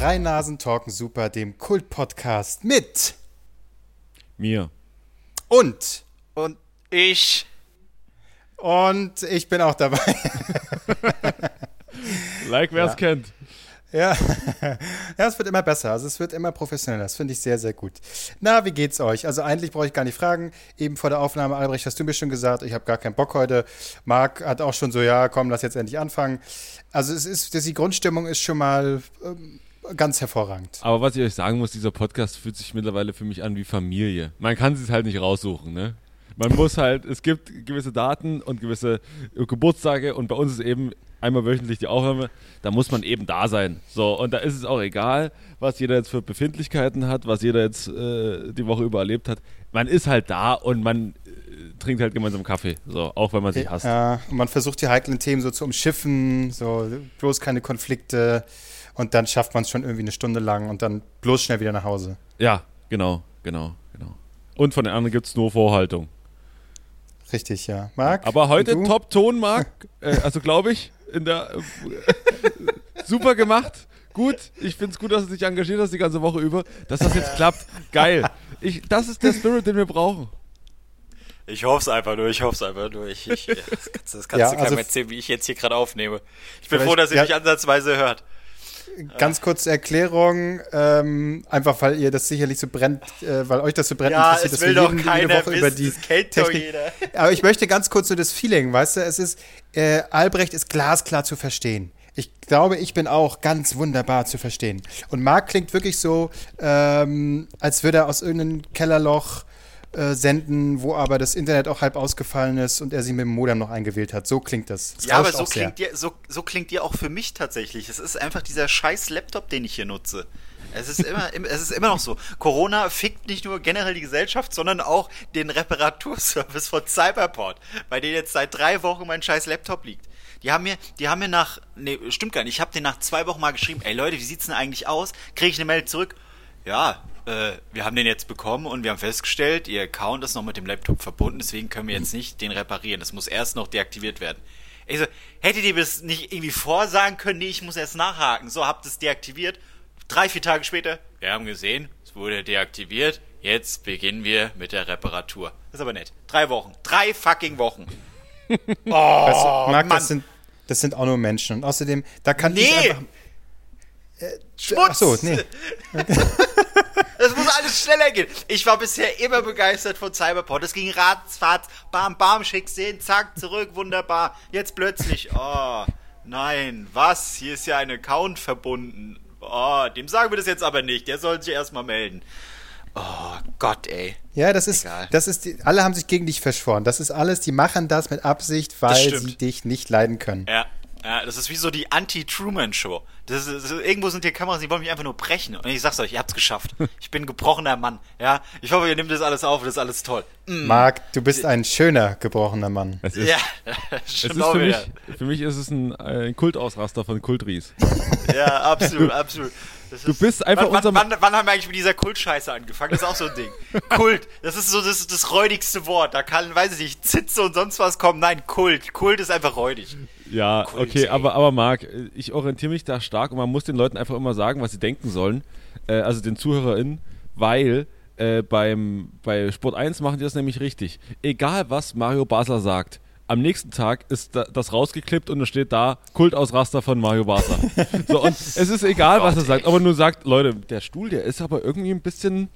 Drei Nasen Talken Super, dem Kult-Podcast mit mir und und ich und ich bin auch dabei. like wer es ja. kennt. Ja. ja, es wird immer besser. Also es wird immer professioneller. Das finde ich sehr, sehr gut. Na, wie geht's euch? Also eigentlich brauche ich gar nicht fragen. Eben vor der Aufnahme, Albrecht, hast du mir schon gesagt, ich habe gar keinen Bock heute. Marc hat auch schon so, ja, komm, lass jetzt endlich anfangen. Also es ist, die Grundstimmung ist schon mal ähm, ganz hervorragend. Aber was ich euch sagen muss, dieser Podcast fühlt sich mittlerweile für mich an wie Familie. Man kann es halt nicht raussuchen, ne? Man muss halt, es gibt gewisse Daten und gewisse Geburtstage und bei uns ist eben einmal wöchentlich die Aufnahme, da muss man eben da sein. So, und da ist es auch egal, was jeder jetzt für Befindlichkeiten hat, was jeder jetzt äh, die Woche über erlebt hat. Man ist halt da und man äh, trinkt halt gemeinsam Kaffee, so, auch wenn man sich hasst. Ja, und man versucht die heiklen Themen so zu umschiffen, so bloß keine Konflikte und dann schafft man es schon irgendwie eine Stunde lang und dann bloß schnell wieder nach Hause. Ja, genau, genau, genau. Und von den anderen gibt es nur Vorhaltung. Richtig, ja. Marc? Aber heute Top-Ton, Marc. äh, also glaube ich in der. super gemacht. Gut, ich finde es gut, dass du dich engagiert hast die ganze Woche über. Dass das jetzt klappt, geil. Ich, das ist der Spirit, den wir brauchen. Ich hoffe es einfach nur, ich hoffe es einfach nur. Ich, ich, das kannst, das kannst ja, du keinem also erzählen, wie ich jetzt hier gerade aufnehme. Ich bin froh, dass ihr ja, mich ansatzweise hört. Ganz kurze Erklärung, ähm, einfach weil ihr das sicherlich so brennt, äh, weil euch das so brennt, ja, interessiert, dass wir jeden, jede Woche wissen, über die Technik. Aber ich möchte ganz kurz so das Feeling, weißt du, es ist, äh, Albrecht ist glasklar zu verstehen. Ich glaube, ich bin auch ganz wunderbar zu verstehen. Und Marc klingt wirklich so, ähm, als würde er aus irgendeinem Kellerloch äh, senden, wo aber das Internet auch halb ausgefallen ist und er sie mit dem Modem noch eingewählt hat. So klingt das. das ja, aber so klingt, dir, so, so klingt dir auch für mich tatsächlich. Es ist einfach dieser scheiß Laptop, den ich hier nutze. Es ist immer, es ist immer noch so. Corona fickt nicht nur generell die Gesellschaft, sondern auch den Reparaturservice von Cyberport, bei dem jetzt seit drei Wochen mein scheiß Laptop liegt. Die haben mir, die haben mir nach, nee, stimmt gar nicht, ich habe den nach zwei Wochen mal geschrieben, ey Leute, wie sieht's denn eigentlich aus? Kriege ich eine Mail zurück? Ja, äh, wir haben den jetzt bekommen und wir haben festgestellt, ihr Account ist noch mit dem Laptop verbunden, deswegen können wir jetzt nicht den reparieren. Das muss erst noch deaktiviert werden. Ich so, hättet ihr das nicht irgendwie vorsagen können? Nee, ich muss erst nachhaken. So, habt es deaktiviert Drei, vier Tage später, wir haben gesehen, es wurde deaktiviert. Jetzt beginnen wir mit der Reparatur. Das ist aber nett. Drei Wochen. Drei fucking Wochen. oh, weißt Marc, das sind, das sind auch nur Menschen. Und außerdem, da kann nee. ich einfach... Äh, Schmutz! Achso, nee. das muss alles schneller gehen. Ich war bisher immer begeistert von Cyberport. Es ging ratzfatz, bam, bam, schick sehen, zack, zurück, wunderbar. Jetzt plötzlich, oh, nein, was? Hier ist ja ein Account verbunden. Oh, dem sagen wir das jetzt aber nicht. Der soll sich erstmal melden. Oh Gott, ey. Ja, das ist, Egal. das ist, die, alle haben sich gegen dich verschworen. Das ist alles, die machen das mit Absicht, weil sie dich nicht leiden können. Ja, ja, das ist wie so die Anti-Truman-Show. Das ist, das ist, irgendwo sind hier Kameras, die wollen mich einfach nur brechen. Und ich sag's euch, ihr habt's geschafft. Ich bin ein gebrochener Mann. Ja, ich hoffe, ihr nehmt das alles auf, das ist alles toll. Mm. Marc, du bist ein schöner gebrochener Mann. Es ist, ja, es ist für, mich, für mich ist es ein, ein Kultausraster von Kultries. Ja, absolut, absolut. Das du bist einfach wann, unser. Wann, wann, haben wir eigentlich mit dieser Kultscheiße angefangen? Das ist auch so ein Ding. Kult, das ist so das, das räudigste Wort. Da kann, weiß ich nicht, Zitze und sonst was kommen. Nein, Kult. Kult ist einfach räudig. Ja, Kult, okay, aber, aber Marc, ich orientiere mich da stark und man muss den Leuten einfach immer sagen, was sie denken sollen. Äh, also den ZuhörerInnen, weil äh, beim, bei Sport 1 machen die das nämlich richtig. Egal was Mario Basler sagt am nächsten Tag ist das rausgeklippt und es steht da Kultausraster von Mario Barca. so, und es ist egal, was er sagt, aber nur sagt, Leute, der Stuhl, der ist aber irgendwie ein bisschen,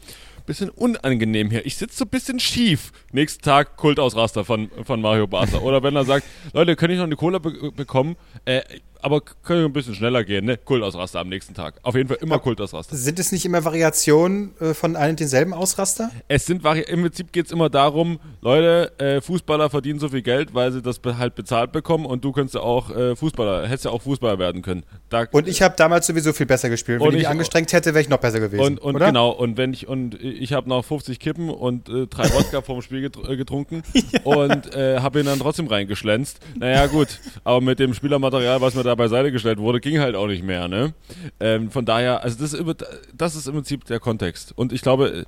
bisschen unangenehm hier. Ich sitze so ein bisschen schief. Nächsten Tag Kultausraster von, von Mario Barca. Oder wenn er sagt, Leute, kann ich noch eine Cola be bekommen? Äh, aber können ein bisschen schneller gehen, ne? Kultausraster am nächsten Tag. Auf jeden Fall immer Kultausraster. Sind es nicht immer Variationen äh, von einem und denselben Ausraster? Es sind Vari im Prinzip geht es immer darum, Leute, äh, Fußballer verdienen so viel Geld, weil sie das halt bezahlt bekommen und du könntest ja auch äh, Fußballer, hättest ja auch Fußballer werden können. Da, und ich habe damals sowieso viel besser gespielt. Wenn ich mich angestrengt hätte, wäre ich noch besser gewesen. Und, und genau, und wenn ich und ich habe noch 50 Kippen und äh, drei Wodka vorm Spiel äh, getrunken ja. und äh, habe ihn dann trotzdem reingeschlänzt. Naja, gut, aber mit dem Spielermaterial, was mir da beiseite gestellt wurde, ging halt auch nicht mehr. Ne? Ähm, von daher, also das ist, das ist im Prinzip der Kontext. Und ich glaube,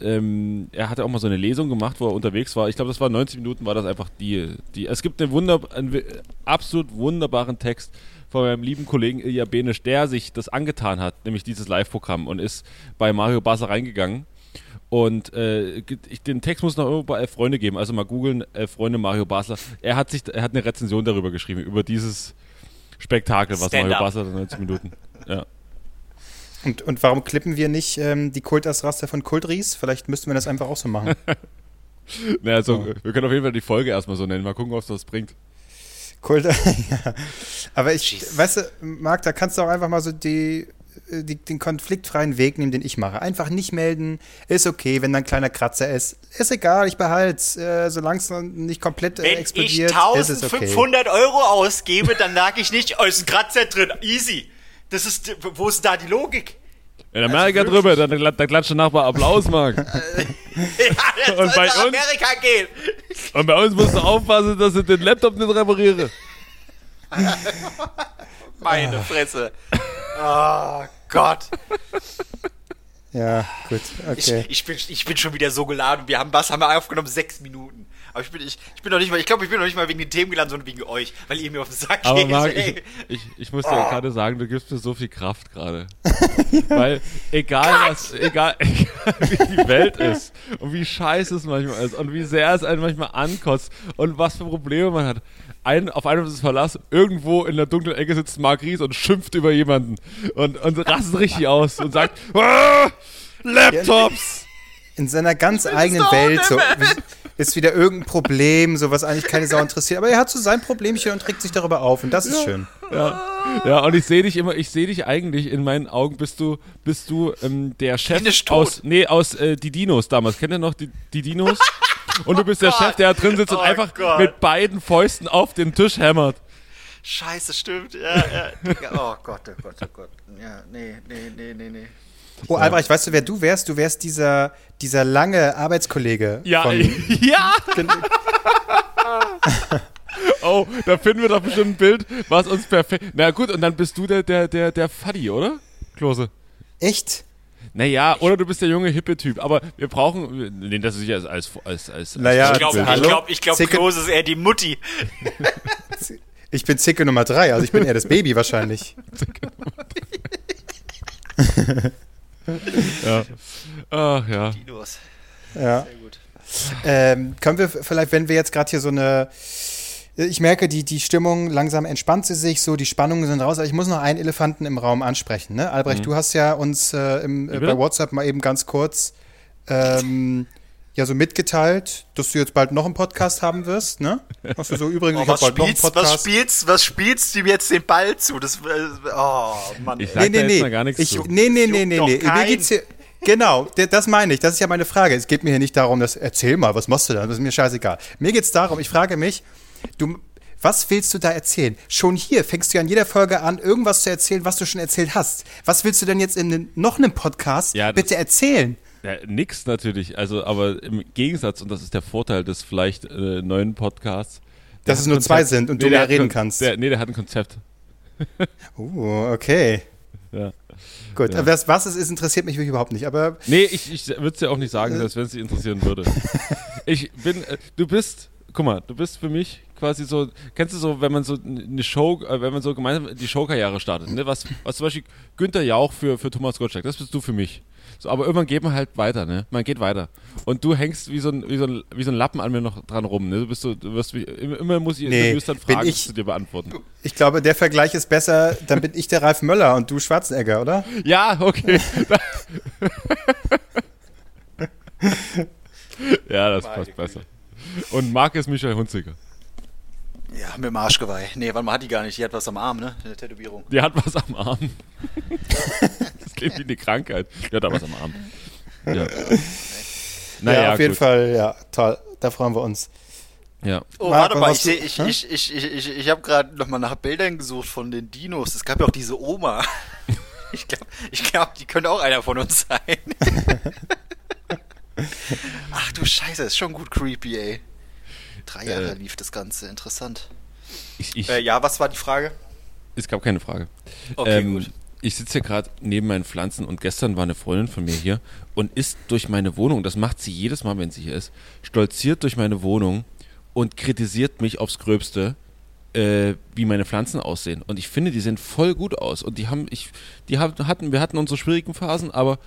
ähm, er hatte auch mal so eine Lesung gemacht, wo er unterwegs war. Ich glaube, das war 90 Minuten, war das einfach die. die es gibt eine Wunder, einen absolut wunderbaren Text von meinem lieben Kollegen Ilja Benisch, der sich das angetan hat, nämlich dieses Live-Programm und ist bei Mario Basler reingegangen. Und äh, ich, den Text muss noch irgendwo bei Elf Freunde geben. Also mal googeln, Elf Freunde Mario Basler. Er hat sich, er hat eine Rezension darüber geschrieben, über dieses Spektakel, was Mario Basler 90 Minuten. Ja. Und, und warum klippen wir nicht ähm, die Kultasraster von Kultries? Vielleicht müssten wir das einfach auch so machen. naja, also, oh. wir können auf jeden Fall die Folge erstmal so nennen. Mal gucken, was das bringt. Kult, ja. Aber ich, Jeez. weißt du, Marc, da kannst du auch einfach mal so die, die, den konfliktfreien Weg nehmen, den ich mache. Einfach nicht melden, ist okay, wenn da ein kleiner Kratzer ist. Ist egal, ich behalte es, äh, solange es nicht komplett äh, explodiert. Wenn ich 1500 okay. Euro ausgebe, dann lag ich nicht, oh, ist ein Kratzer drin, easy. Das ist, wo ist da die Logik? In Amerika also drüber, da, da klatscht der Nachbar Applaus, Marc. ja, das und bei uns, Amerika gehen. Und bei uns musst du aufpassen, dass ich den Laptop nicht repariere. Meine Fresse. Oh Gott. Ja, gut, okay. Ich, ich, bin, ich bin schon wieder so geladen. Wir haben was haben wir aufgenommen? Sechs Minuten. Aber ich bin, ich, ich bin noch nicht mal, ich glaube, ich bin noch nicht mal wegen den Themen gelandet, sondern wegen euch, weil ihr mir auf den Sack Aber geht. Marc, ich, ich, ich, muss dir oh. gerade sagen, du gibst mir so viel Kraft gerade. weil egal was, egal, egal wie die Welt ist und wie scheiße es manchmal ist und wie sehr es einen manchmal ankotzt und was für Probleme man hat. Ein, auf einem ist Verlass, irgendwo in der dunklen Ecke sitzt Marc Ries und schimpft über jemanden und, und rastet richtig aus und sagt, ah, Laptops! In seiner ganz eigenen Welt. So, ist wieder irgendein Problem, so was eigentlich keine Sau interessiert. Aber er hat so sein Problemchen und regt sich darüber auf und das ist ja. schön. Ja. ja, und ich sehe dich immer, ich sehe dich eigentlich in meinen Augen, bist du, bist du ähm, der Chef aus, nee, aus äh, die Dinos damals. Kennt ihr noch die, die Dinos? Und du bist oh der Chef, der da drin sitzt oh und einfach Gott. mit beiden Fäusten auf den Tisch hämmert. Scheiße, stimmt. Ja, ja. Oh Gott, oh Gott, oh Gott. Ja, nee, nee, nee, nee, nee. Oh, Albrecht, weißt du, wer du wärst? Du wärst dieser, dieser lange Arbeitskollege. Ja, von, ja. oh, da finden wir doch bestimmt ein Bild, was uns perfekt. Na gut, und dann bist du der, der, der, der Fuddy, oder? Klose. Echt? Naja, oder du bist der junge hippe Typ, aber wir brauchen, nee, das ist nicht als, als, als, als naja, ich glaube, ich glaube, ich glaub, Klose ist eher die Mutti. ich bin Zicke Nummer drei, also ich bin eher das Baby wahrscheinlich. Zicke Nummer drei. ja. Ach ja. Dinos. Ja. Sehr gut. Ähm, können wir vielleicht, wenn wir jetzt gerade hier so eine ich merke, die, die Stimmung langsam entspannt sie sich, so die Spannungen sind raus. Aber ich muss noch einen Elefanten im Raum ansprechen. Ne? Albrecht, mhm. du hast ja uns äh, im, äh, bei WhatsApp mal eben ganz kurz ähm, ja so mitgeteilt, dass du jetzt bald noch einen Podcast haben wirst, ne? Hast du so übrigens, oh, ich bald noch einen Podcast. Was spielst, was spielst du mir jetzt den Ball zu? Das, äh, oh, Mann. Ich sag nee, nee, nee. gar nichts ich, zu. Nee, nee, nee, nee, nee. Mir geht's hier, Genau, das meine ich. Das ist ja meine Frage. Es geht mir hier nicht darum, dass erzähl mal, was machst du da? Das ist mir scheißegal. Mir geht es darum, ich frage mich, du, was willst du da erzählen? Schon hier fängst du ja in jeder Folge an, irgendwas zu erzählen, was du schon erzählt hast. Was willst du denn jetzt in noch einem Podcast ja, bitte erzählen? Ja, nix natürlich. Also, aber im Gegensatz, und das ist der Vorteil des vielleicht äh, neuen Podcasts. Dass es nur Konzept, zwei sind und nee, du mehr reden kannst. Der, nee, der hat ein Konzept. uh, okay. Ja. Gut, ja. was, was es ist, interessiert mich überhaupt nicht. Aber nee, ich, ich würde es ja auch nicht sagen, selbst wenn es dich interessieren würde. ich bin, äh, du bist, guck mal, du bist für mich quasi so, kennst du so, wenn man so eine Show, äh, wenn man so gemeinsam die Showkarriere startet, ne? was, was zum Beispiel Günther Jauch für, für Thomas Gottschalk, das bist du für mich. So, aber irgendwann geht man halt weiter, ne? Man geht weiter. Und du hängst wie so ein, wie so ein, wie so ein Lappen an mir noch dran rum, ne? Du bist so, du wirst wie, immer, muss ich nee, dann Fragen ich, zu dir beantworten. Ich glaube, der Vergleich ist besser, dann bin ich der Ralf Möller und du Schwarzenegger, oder? Ja, okay. ja, das passt besser. Und Marc ist Michael Hunziker. Ja, mit dem Arschgeweih. Nee, warte mal, hat die gar nicht. Die hat was am Arm, ne? Eine Tätowierung. Die hat was am Arm. das klingt wie eine Krankheit. Die hat da was am Arm. Ja. Naja, ja, auf jeden Fall, ja, toll. Da freuen wir uns. Ja. Oh, Marc, warte mal, ich, seh, ich, ich, ich, ich, ich, ich habe gerade nochmal nach Bildern gesucht von den Dinos. Es gab ja auch diese Oma. Ich glaube, ich glaub, die könnte auch einer von uns sein. Ach du Scheiße, ist schon gut creepy, ey. Drei Jahre äh, lief das Ganze, interessant. Ich, ich, äh, ja, was war die Frage? Es gab keine Frage. Okay, ähm, gut. Ich sitze hier gerade neben meinen Pflanzen und gestern war eine Freundin von mir hier und ist durch meine Wohnung, das macht sie jedes Mal, wenn sie hier ist, stolziert durch meine Wohnung und kritisiert mich aufs Gröbste, äh, wie meine Pflanzen aussehen. Und ich finde, die sehen voll gut aus. Und die haben, ich, die hatten, wir hatten unsere schwierigen Phasen, aber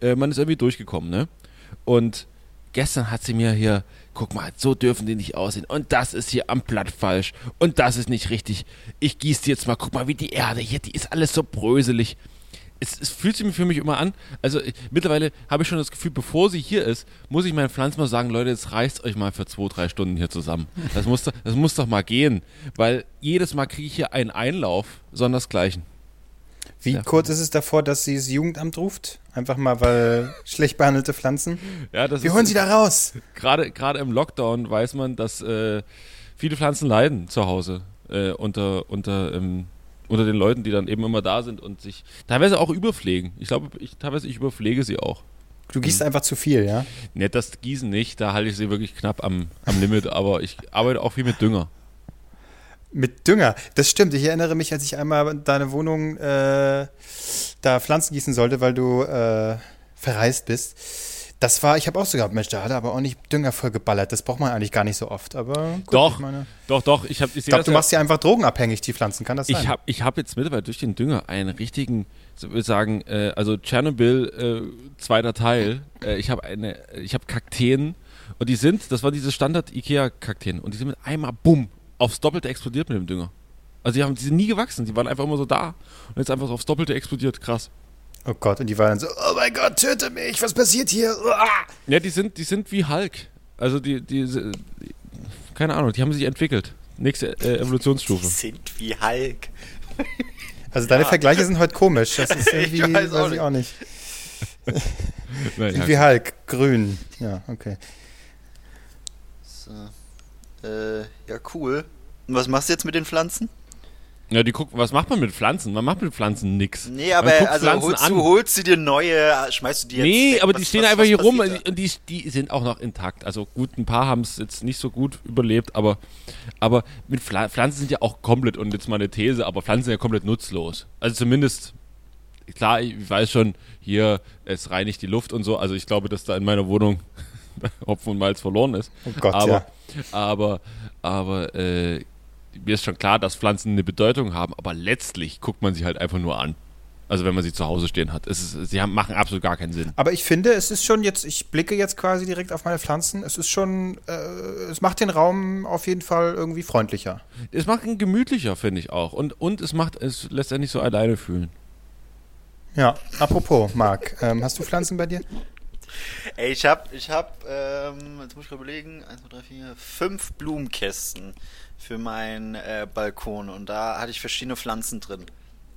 äh, man ist irgendwie durchgekommen, ne? Und gestern hat sie mir hier, guck mal, so dürfen die nicht aussehen. Und das ist hier am Blatt falsch. Und das ist nicht richtig. Ich gieße die jetzt mal, guck mal, wie die Erde hier, die ist alles so bröselig es, es, fühlt sich für mich immer an, also ich, mittlerweile habe ich schon das Gefühl, bevor sie hier ist, muss ich meinen Pflanzen mal sagen, Leute, jetzt reißt euch mal für zwei, drei Stunden hier zusammen. Das muss, das muss doch mal gehen, weil jedes Mal kriege ich hier einen Einlauf, sondersgleichen. Wie ja. kurz ist es davor, dass sie das Jugendamt ruft? Einfach mal, weil schlecht behandelte Pflanzen? Ja, das Wir holen sie da raus. Gerade, gerade im Lockdown weiß man, dass äh, viele Pflanzen leiden zu Hause äh, unter, unter ähm, unter den Leuten, die dann eben immer da sind und sich teilweise auch überpflegen. Ich glaube, ich, teilweise ich überpflege sie auch. Du gießt mhm. einfach zu viel, ja? Ne, das Gießen nicht, da halte ich sie wirklich knapp am, am Limit, aber ich arbeite auch viel mit Dünger. Mit Dünger, das stimmt. Ich erinnere mich, als ich einmal deine Wohnung äh, da Pflanzen gießen sollte, weil du äh, verreist bist das war, ich habe auch so gehabt, Mensch, da hat er aber auch nicht Dünger voll geballert. Das braucht man eigentlich gar nicht so oft. Aber gut, doch, ich meine, doch, doch. Ich, ich, ich glaube, du machst sie einfach drogenabhängig, die Pflanzen. Kann das sein? Ich habe ich hab jetzt mittlerweile durch den Dünger einen richtigen, so würde sagen, äh, also Tschernobyl, äh, zweiter Teil. Äh, ich habe eine, ich habe Kakteen und die sind, das war diese Standard-Ikea-Kakteen und die sind mit einmal, bumm, aufs Doppelte explodiert mit dem Dünger. Also die, haben, die sind nie gewachsen, die waren einfach immer so da und jetzt einfach so aufs Doppelte explodiert. Krass. Oh Gott, und die waren so, oh mein Gott, töte mich, was passiert hier? Uah! Ja, die sind, die sind wie Hulk. Also die, die, die keine Ahnung, die haben sich entwickelt. Nächste äh, Evolutionsstufe. Die sind wie Hulk. Also deine ja. Vergleiche sind heute komisch. Das ist irgendwie, ich weiß, weiß ich auch nicht. Nein, wie Hulk, grün. Ja, okay. So. Äh, ja, cool. Und was machst du jetzt mit den Pflanzen? Ja, die gucken, was macht man mit Pflanzen? Man macht mit Pflanzen nix. Nee, aber also holst du, holst du dir neue, schmeißt du die jetzt Nee, weg? aber was, die stehen was, einfach was hier rum und die, die sind auch noch intakt. Also gut, ein paar haben es jetzt nicht so gut überlebt, aber, aber mit Pfl Pflanzen sind ja auch komplett, und jetzt mal eine These, aber Pflanzen sind ja komplett nutzlos. Also zumindest, klar, ich weiß schon, hier, es reinigt die Luft und so, also ich glaube, dass da in meiner Wohnung Hopfen und Malz verloren ist. Oh Gott, aber, ja. aber, aber, äh, mir ist schon klar, dass Pflanzen eine Bedeutung haben, aber letztlich guckt man sie halt einfach nur an. Also wenn man sie zu Hause stehen hat. Ist, sie haben, machen absolut gar keinen Sinn. Aber ich finde, es ist schon jetzt, ich blicke jetzt quasi direkt auf meine Pflanzen. Es ist schon, äh, es macht den Raum auf jeden Fall irgendwie freundlicher. Es macht ihn gemütlicher, finde ich auch. Und, und es macht, es lässt er nicht so alleine fühlen. Ja, apropos, Marc, ähm, hast du Pflanzen bei dir? Ey, ich hab, ich hab, ähm, jetzt muss ich überlegen, 1, 2, 3, 4, 5 Blumenkästen für meinen äh, Balkon und da hatte ich verschiedene Pflanzen drin.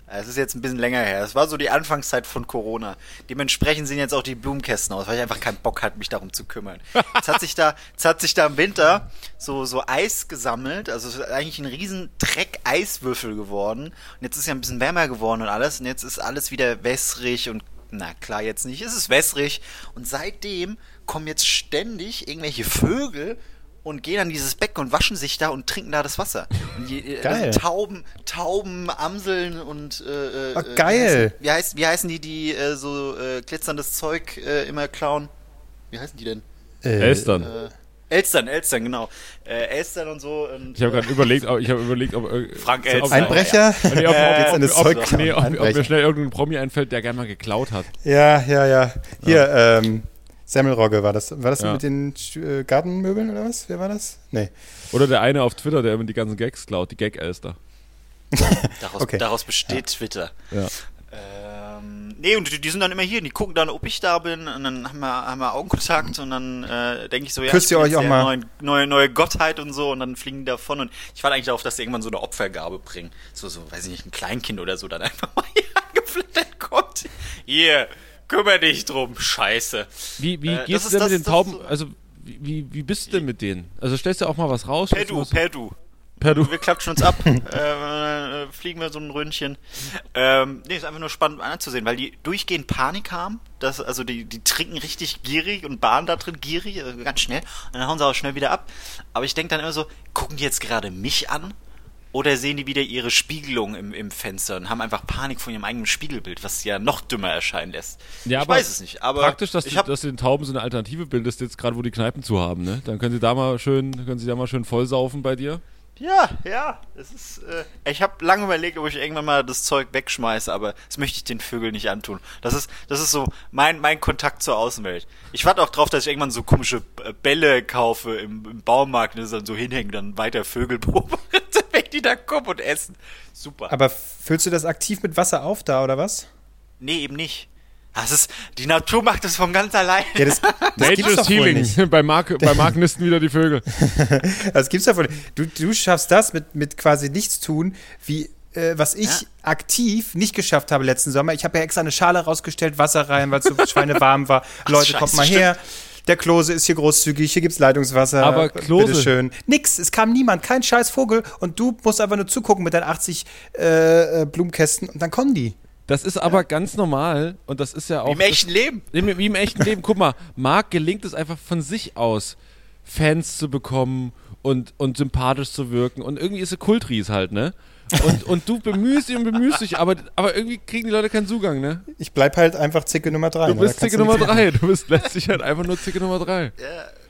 Es ist jetzt ein bisschen länger her. Es war so die Anfangszeit von Corona. Dementsprechend sehen jetzt auch die Blumenkästen aus, weil ich einfach keinen Bock hatte, mich darum zu kümmern. Jetzt hat sich da, jetzt hat sich da im Winter so, so Eis gesammelt. Also es ist eigentlich ein riesen Dreck-Eiswürfel geworden. Und jetzt ist ja ein bisschen wärmer geworden und alles. Und jetzt ist alles wieder wässrig und na klar, jetzt nicht. Es ist wässrig. Und seitdem kommen jetzt ständig irgendwelche Vögel und gehen an dieses Becken und waschen sich da und trinken da das Wasser. Und je, äh, geil. Tauben, Tauben, Amseln und äh, oh, geil. Wie, heißt, wie heißen die, die äh, so äh, glitzerndes Zeug äh, immer klauen? Wie heißen die denn? Äh, Elstern. Äh, Elstern, Elstern, genau. Äh, Elstern und so. Und, ich habe gerade überlegt, ich habe überlegt, ob Frank Elstern. Ob, Einbrecher? Ja. Nee, ob, ob, ob, Zeug nee, ob, ob, mir schnell irgendein Promi einfällt, der gerne mal geklaut hat. Ja, ja, ja. Hier, ja. ähm, Semmelrogge war das. War das ja. mit den äh, Gartenmöbeln oder was? Wer war das? Nee. Oder der eine auf Twitter, der immer die ganzen Gags klaut, die Gag-Elster. daraus, okay. daraus, besteht ja. Twitter. Ja. Ähm, nee, und die, sind dann immer hier, die gucken dann, ob ich da bin, und dann haben wir, haben wir Augenkontakt und dann äh, denke ich so, ja, Küsst ihr euch auch mal? Neue, neue, neue Gottheit und so und dann fliegen die davon und ich warte eigentlich darauf, dass sie irgendwann so eine Opfergabe bringen. So, so, weiß ich nicht, ein Kleinkind oder so dann einfach mal hier angeflattert kommt. Hier, kümmere dich drum, scheiße. Wie, wie äh, gehst du denn mit den Tauben, so also wie, wie bist du denn mit denen? Also stellst du auch mal was raus? Per du, per du. Per du. Wir klatschen uns ab, äh, fliegen wir so ein Röntchen. Ähm, nee, ist einfach nur spannend anzusehen, weil die durchgehend Panik haben. Das, also die, die trinken richtig gierig und bahnen da drin gierig, also ganz schnell. Und dann hauen sie auch schnell wieder ab. Aber ich denke dann immer so, gucken die jetzt gerade mich an? Oder sehen die wieder ihre Spiegelung im, im Fenster und haben einfach Panik von ihrem eigenen Spiegelbild, was ja noch dümmer erscheinen lässt. Ja, ich weiß es nicht. Aber praktisch, dass, du, dass du den Tauben so eine Alternative bildest, jetzt gerade wo die Kneipen zu haben, ne? Dann können sie da mal schön, können sie da mal schön vollsaufen bei dir. Ja, ja. Es ist, äh, ich habe lange überlegt, ob ich irgendwann mal das Zeug wegschmeiße, aber das möchte ich den Vögeln nicht antun. Das ist, das ist so mein, mein Kontakt zur Außenwelt. Ich warte auch drauf, dass ich irgendwann so komische äh, Bälle kaufe im, im Baumarkt und das dann so hinhängen, dann weiter Vögel beobachten, wenn die da kommen und essen. Super. Aber füllst du das aktiv mit Wasser auf da, oder was? Nee, eben nicht. Das ist, die Natur macht das von ganz allein. Ja, das, das gibt's Nature's Healing. nicht. Bei Mark, bei Mark nisten wieder die Vögel. Das gibt's nicht. Du, du schaffst das mit, mit quasi nichts tun, wie äh, was ich Ja. aktiv nicht geschafft habe letzten Sommer. Ich habe ja extra eine Schale rausgestellt, Wasser rein, weil es so schweinewarm war. Leute, kommt mal her. Der Klose ist hier großzügig, hier gibt's Leitungswasser. Aber Klose- Bitteschön. Nix, es kam niemand, kein scheiß Vogel und du musst einfach nur zugucken mit deinen 80 äh, äh, Blumenkästen und dann kommen die. Das ist aber ganz normal und das ist ja auch. Im echten Leben. Wie, wie im echten Leben. Guck mal, Marc gelingt es einfach von sich aus, Fans zu bekommen und, und sympathisch zu wirken. Und irgendwie ist er Kultries halt, ne? Und, und du bemühst dich und bemühst dich, aber, aber irgendwie kriegen die Leute keinen Zugang, ne? Ich bleib halt einfach Zicke Nummer 3. Du bist Zicke Nummer 3. Du bist letztlich halt einfach nur Zicke Nummer 3. Ja,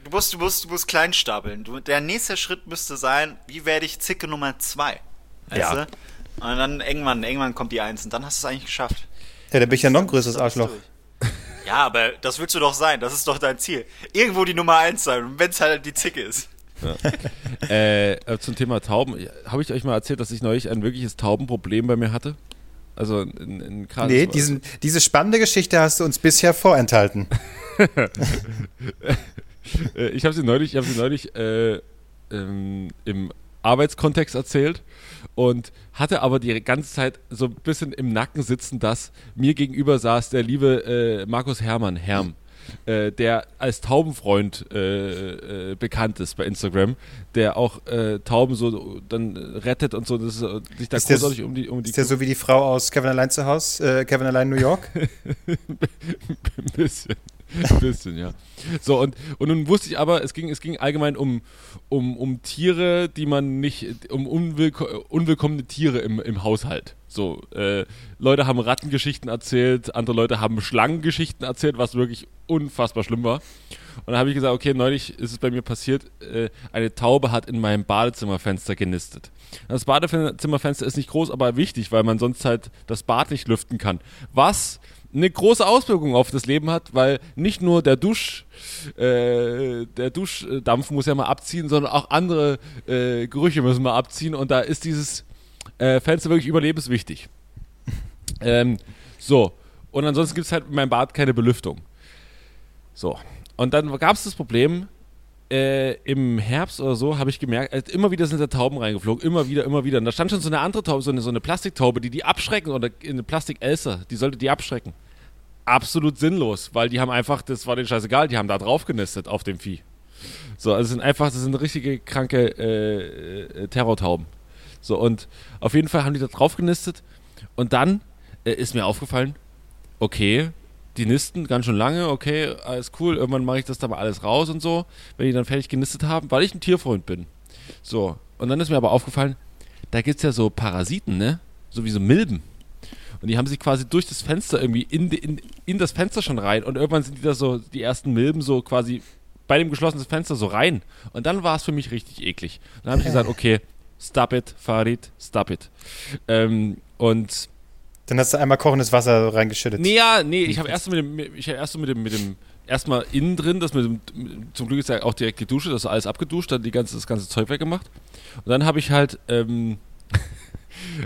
du musst, du musst, du musst klein stapeln. Du, der nächste Schritt müsste sein, wie werde ich Zicke Nummer 2? Weißt Ja. du? Und dann irgendwann, irgendwann kommt die Eins und dann hast du es eigentlich geschafft. Ja, da bin ich ja noch ein größeres Arschloch. Ja, aber das willst du doch sein. Das ist doch dein Ziel. Irgendwo die Nummer 1 sein. Und wenn es halt die Zicke ist. Äh, äh, zum Thema Tauben. Habe ich euch mal erzählt, dass ich neulich ein wirkliches Taubenproblem bei mir hatte? Also in, in Karl- Nee, diesen, diese spannende Geschichte hast du uns bisher vorenthalten. Äh, ich habe sie neulich, ich hab sie neulich äh, ähm, im Arbeitskontext erzählt und hatte aber die ganze Zeit so ein bisschen im Nacken sitzen, dass mir gegenüber saß der liebe äh, Markus Hermann, Herm. Äh, der als Taubenfreund äh, äh, bekannt ist bei Instagram, der auch äh, Tauben so dann rettet und so, das ist, äh, sich da Ist der großartig um die um die Ist ja so wie die Frau aus Kevin allein zu Hause, äh, Kevin allein New York. Ein bisschen. Ein bisschen, ja. So, und, und nun wusste ich aber, es ging, es ging allgemein um, um, um Tiere, die man nicht, um unwillko unwillkommene Tiere im, im Haushalt. So, äh, Leute haben Rattengeschichten erzählt, andere Leute haben Schlangengeschichten erzählt, was wirklich unfassbar schlimm war. Und dann habe ich gesagt, okay, neulich ist es bei mir passiert, äh, eine Taube hat in meinem Badezimmerfenster genistet. Das Badezimmerfenster ist nicht groß, aber wichtig, weil man sonst halt das Bad nicht lüften kann. Was eine große Auswirkung auf das Leben hat, weil nicht nur der Dusch, äh, der Duschdampf muss ja mal abziehen, sondern auch andere äh, Gerüche müssen mal abziehen und da ist dieses äh, Fenster wirklich überlebenswichtig. ähm, so, und ansonsten gibt es halt in meinem Bad keine Belüftung. So, und dann gab es das Problem, äh, im Herbst oder so habe ich gemerkt, äh, immer wieder sind da Tauben reingeflogen, immer wieder, immer wieder. Und da stand schon so eine andere Taube, so eine, so eine Plastiktaube, die die abschrecken oder eine Plastik-Elster, die sollte die abschrecken. Absolut sinnlos, weil die haben einfach, das war denen scheißegal, die haben da drauf genistet auf dem Vieh. So, also sind einfach, das sind richtige kranke äh, äh, Terrortauben. So, und auf jeden Fall haben die da drauf genistet. Und dann äh, ist mir aufgefallen, okay, die nisten ganz schön lange, okay, alles cool, irgendwann mache ich das da mal alles raus und so, wenn die dann fertig genistet haben, weil ich ein Tierfreund bin. So, und dann ist mir aber aufgefallen, da gibt es ja so Parasiten, ne? So wie so Milben. Und die haben sich quasi durch das Fenster irgendwie in, in, in das Fenster schon rein und irgendwann sind die da so, die ersten Milben so quasi bei dem geschlossenen Fenster so rein. Und dann war es für mich richtig eklig. Dann habe ich gesagt, okay, stop it, Farid, stop it. Ähm, und Dann hast du einmal kochendes Wasser reingeschüttet. Nee, ja, nee, ich habe erst mit dem, ich habe erst so mit dem, mit dem, erstmal innen drin, das mit dem, zum Glück ist ja auch direkt die Dusche, das ist alles abgeduscht, dann die ganze, das ganze Zeug weggemacht. Und dann habe ich halt, ähm,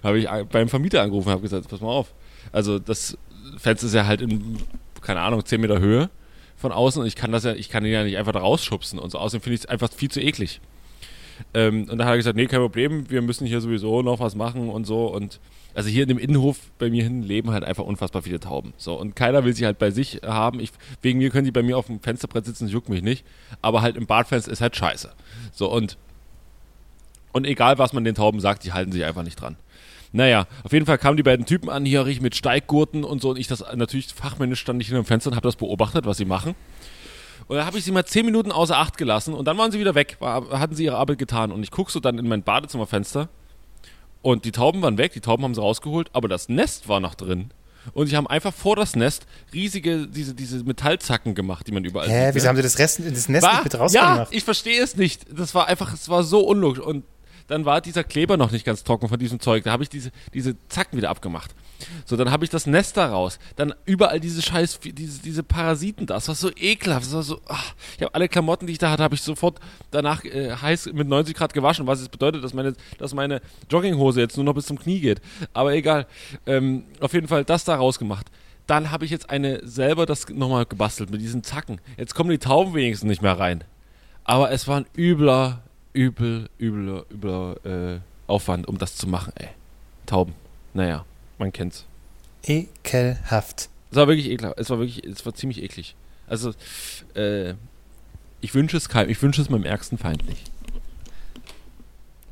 habe ich beim Vermieter angerufen und habe gesagt, pass mal auf. Also das Fenster ist ja halt in, keine Ahnung, 10 Meter Höhe von außen und ich kann das ja, ich kann den ja nicht einfach da rausschubsen und so. Außerdem finde ich es einfach viel zu eklig. Ähm, und dann hat er gesagt, nee, kein Problem, wir müssen hier sowieso noch was machen und so. Und also hier in dem Innenhof bei mir hin leben halt einfach unfassbar viele Tauben. So, und keiner will sie halt bei sich haben. Ich, wegen mir können die bei mir auf dem Fensterbrett sitzen, das juckt mich nicht. Aber halt im Badfenster ist halt scheiße. So, und, und egal, was man den Tauben sagt, die halten sich einfach nicht dran. Naja, auf jeden Fall kamen die beiden Typen an, hier mit Steiggurten und so. Und ich das natürlich fachmännisch stand ich hinter dem Fenster und habe das beobachtet, was sie machen. Und dann habe ich sie mal zehn Minuten außer Acht gelassen und dann waren sie wieder weg, war, hatten sie ihre Arbeit getan. Und ich gucke so dann in mein Badezimmerfenster und die Tauben waren weg, die Tauben haben sie rausgeholt, aber das Nest war noch drin. Und sie haben einfach vor das Nest riesige, diese, diese Metallzacken gemacht, die man überall Hä, sieht. wieso ne? haben sie das, Rest, das Nest war, nicht mit Ja, rausgemacht? ich verstehe es nicht. Das war einfach, es war so unlogisch. Und dann war dieser Kleber noch nicht ganz trocken von diesem Zeug. Da habe ich diese, diese Zacken wieder abgemacht. So, dann habe ich das Nest da raus. Dann überall diese scheiß, diese, diese Parasiten da. Das war so ekelhaft. Das war so, ach, ich habe alle Klamotten, die ich da hatte, habe ich sofort danach äh, heiß mit 90 Grad gewaschen, was jetzt bedeutet, dass meine, dass meine Jogginghose jetzt nur noch bis zum Knie geht. Aber egal. Ähm, auf jeden Fall das da rausgemacht. Dann habe ich jetzt eine selber das nochmal gebastelt mit diesen Zacken. Jetzt kommen die Tauben wenigstens nicht mehr rein. Aber es war ein übler, übel, übler, übler äh, Aufwand, um das zu machen, ey. Tauben. Naja, man kennt's. Ekelhaft. Es war wirklich ekelhaft. Es war wirklich, es war ziemlich eklig. Also, äh, ich wünsche es keinem, ich wünsche es meinem ärgsten Feind nicht.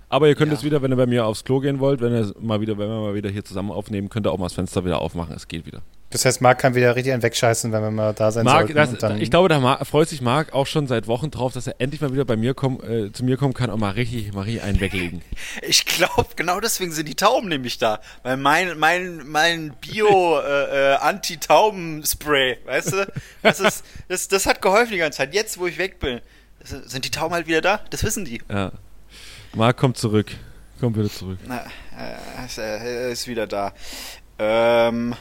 Aber ihr könnt Ja. es wieder, wenn ihr bei mir aufs Klo gehen wollt, wenn ihr mal wieder, wenn wir mal wieder hier zusammen aufnehmen, könnt ihr auch mal das Fenster wieder aufmachen. Es geht wieder. Das heißt, Marc kann wieder richtig einen wegscheißen, wenn wir mal da sein Marc, sollten. das, und dann, ich glaube, da freut sich Marc auch schon seit Wochen drauf, dass er endlich mal wieder bei mir kommen, äh, zu mir kommen kann und mal richtig, richtig einen weglegen. Ich glaube, genau deswegen sind die Tauben nämlich da. Weil mein, mein, mein Bio äh, äh, Anti-Tauben-Spray, weißt du, das, ist, das, das hat geholfen die ganze Zeit. Jetzt, wo ich weg bin, sind die Tauben halt wieder da. Das wissen die. Ja. Marc kommt zurück. Kommt wieder zurück. Na, äh, ist, äh, er ist wieder da. Ähm,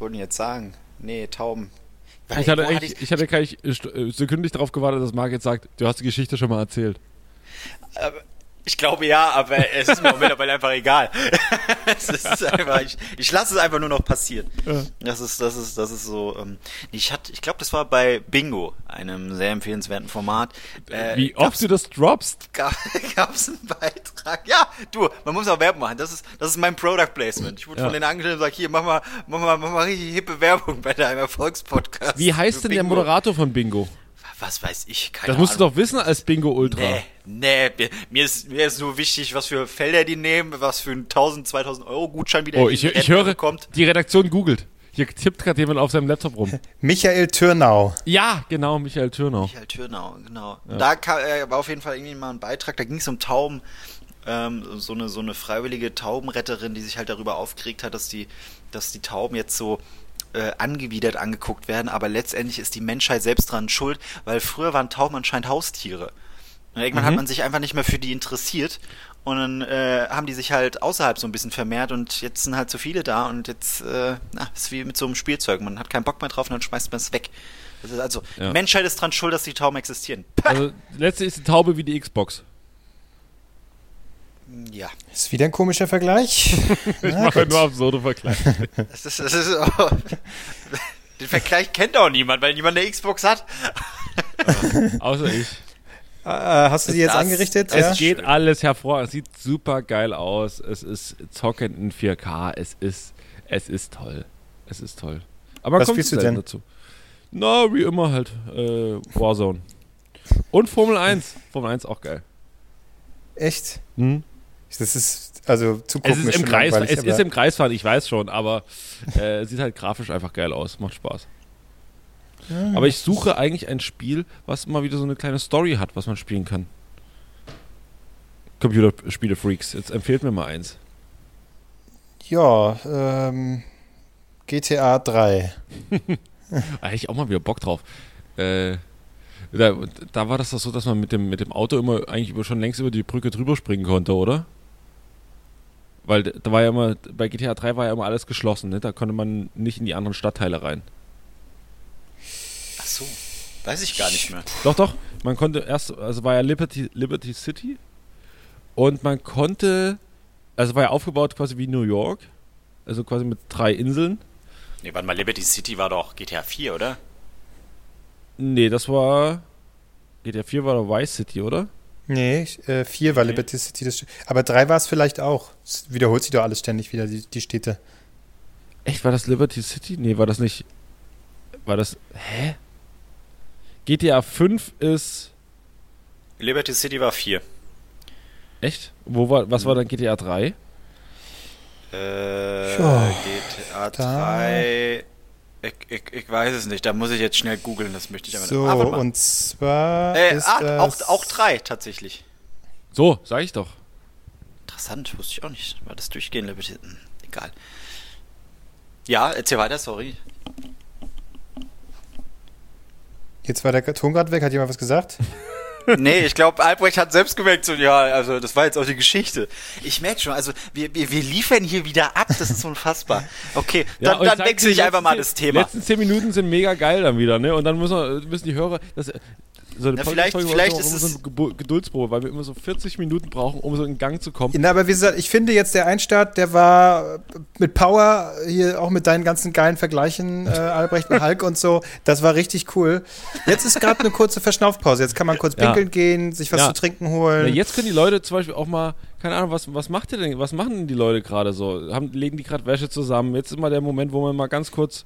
wollte ich jetzt sagen? Nee, Tauben. Ich hatte, Wo eigentlich, ich hatte gleich äh, sekündlich darauf gewartet, dass Marc jetzt sagt, du hast die Geschichte schon mal erzählt. Aber ich glaube ja, aber es ist mir mittlerweile einfach egal. es ist einfach, ich, ich lasse es einfach nur noch passieren. Das ist, das ist, das ist so. Ähm, ich hatte, ich glaube, das war bei Bingo, einem sehr empfehlenswerten Format. Äh, Wie oft du das droppst? gab es einen Beitrag. Ja, du, man muss auch Werbung machen. Das ist, das ist mein Product Placement. Ich wurde Ja. von denen angestellt und gesagt, hier, mach mal, mach mal, mach mal richtig hippe Werbung bei deinem Erfolgspodcast. Wie heißt denn der Bingo. Moderator von Bingo? Was weiß ich, keine Das Ahnung. musst du doch wissen als Bingo Ultra. Nee, nee, mir- ist, mir ist nur wichtig, was für Felder die nehmen, was für einen 1000, 2000 Euro Gutschein wieder Oh, ich, ich höre, bekommt. die Redaktion googelt. Hier tippt gerade jemand auf seinem Laptop rum. Michael Türnau. Ja, genau, Michael Türnau. Michael Türnau, genau. Da kam, äh, war auf jeden Fall irgendwie mal ein Beitrag, da ging es um Tauben, ähm, so eine so eine freiwillige Taubenretterin, die sich halt darüber aufgeregt hat, dass die, dass die Tauben jetzt so äh, angewidert angeguckt werden, aber letztendlich ist die Menschheit selbst dran schuld, weil früher waren Tauben anscheinend Haustiere. Und irgendwann hat man sich einfach nicht mehr für die interessiert und dann äh, haben die sich halt außerhalb so ein bisschen vermehrt und jetzt sind halt so viele da und jetzt äh, na, ist wie mit so einem Spielzeug. Man hat keinen Bock mehr drauf und dann schmeißt man es weg. Das ist also, Ja. die Menschheit ist dran schuld, dass die Tauben existieren. Pah! Also, letzte ist die Taube wie die Xbox. Ja, Ist wieder ein komischer Vergleich. Ich mache nur absurde Vergleiche. das ist, das ist oh, den Vergleich kennt auch niemand, weil niemand eine Xbox hat. Außer ich. äh, hast du die jetzt Das- angerichtet? Es Ja? geht alles hervorragend. Es sieht super geil aus. Es ist zockend in 4K. Es ist, es ist toll. Es ist toll. Aber Was kommt spielst du denn? dazu. Na, wie immer halt. Äh, Warzone. Und Formel 1. Formel 1 auch geil. Echt? Hm? Das ist, also zu Es gucken ist im Kreis, es ist im Kreisfahren, ich weiß schon, aber äh, sieht halt grafisch einfach geil aus. Macht Spaß. Aber ich suche eigentlich ein Spiel, was mal wieder so eine kleine Story hat, was man spielen kann. Computerspiele-Freaks, jetzt empfehlt mir mal eins. Ja, ähm, GTA 3. Da hätte ich auch mal wieder Bock drauf. Äh, da, da war das doch so, dass man mit dem, mit dem Auto immer eigentlich über, schon längst über die Brücke drüber springen konnte, oder? Weil da war ja immer, bei GTA 3 war ja immer alles geschlossen, ne? Da konnte man nicht in die anderen Stadtteile rein. Ach so, weiß ich gar nicht mehr. Doch, doch. Man konnte erst, also war ja Liberty, Liberty City und man konnte, also war ja aufgebaut quasi wie New York, also quasi mit drei Inseln. Nee, warte mal, Liberty City war doch GTA 4, oder? Nee, das war, GTA 4 war doch Vice City, oder? Nee, äh, 4 war Okay. Liberty City. Das, aber 3 war es vielleicht auch. Es wiederholt sich doch alles ständig wieder, die, die Städte. Echt, war das Liberty City? Nee, war das nicht, war das, hä? GTA 5 ist, Liberty City war 4. echt? Wo war, was war dann GTA 3? Äh, Ja, GTA da- 3. Ich, ich, ich weiß es nicht, da muss ich jetzt schnell googeln, das möchte ich aber So, Ah, warte mal. und zwar äh, ist ah, auch, das auch 3 tatsächlich. So, sag ich doch. Interessant, wusste ich auch nicht. War das durchgehen, Liberty? Hm, egal. Ja, erzähl weiter, sorry. Jetzt war der Ton gerade weg. Hat jemand was gesagt? nee, ich glaube, Albrecht hat selbst gemerkt, so, ja, also das war jetzt auch die Geschichte. Ich merke schon, also wir, wir, wir liefern hier wieder ab, das ist unfassbar. Okay, Ja, dann, dann wechsle ich einfach mal das Thema. Die letzten zehn Minuten sind mega geil dann wieder, ne? Und dann müssen, wir, müssen die Hörer. Das, so eine Na, vielleicht- vielleicht ist immer so es- eine Geduldsprobe, weil wir immer so 40 Minuten brauchen, um so in Gang zu kommen. Na, aber wie gesagt, ich finde jetzt der Einstart, der war mit Power, hier auch mit deinen ganzen geilen Vergleichen, äh, Albrecht und Hulk und so, das war richtig cool. Jetzt ist gerade eine kurze Verschnaufpause. Jetzt kann man kurz Ja. pinkeln gehen, sich was Ja. zu trinken Ja, holen. jetzt können die Leute zum Beispiel auch mal, keine Ahnung, was, was macht ihr denn, was machen denn die Leute gerade so? Haben, legen die gerade Wäsche zusammen? Jetzt ist mal der Moment, wo man mal ganz kurz